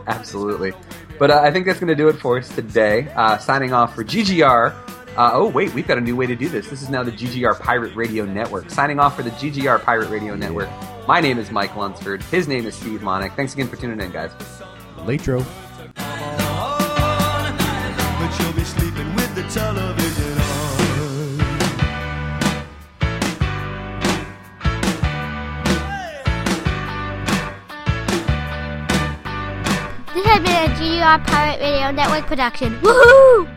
Absolutely. But uh, I think that's going to do it for us today. Uh, signing off for GGR. Uh, oh, wait, we've got a new way to do this. This is now the GGR Pirate Radio Network. Signing off for the GGR Pirate Radio Network. My name is Mike Lunsford. His name is Steve Monick. Thanks again for tuning in, guys. Latro. But you'll be sleeping with the television on. This has been a GGR Pirate Radio Network production. Woohoo!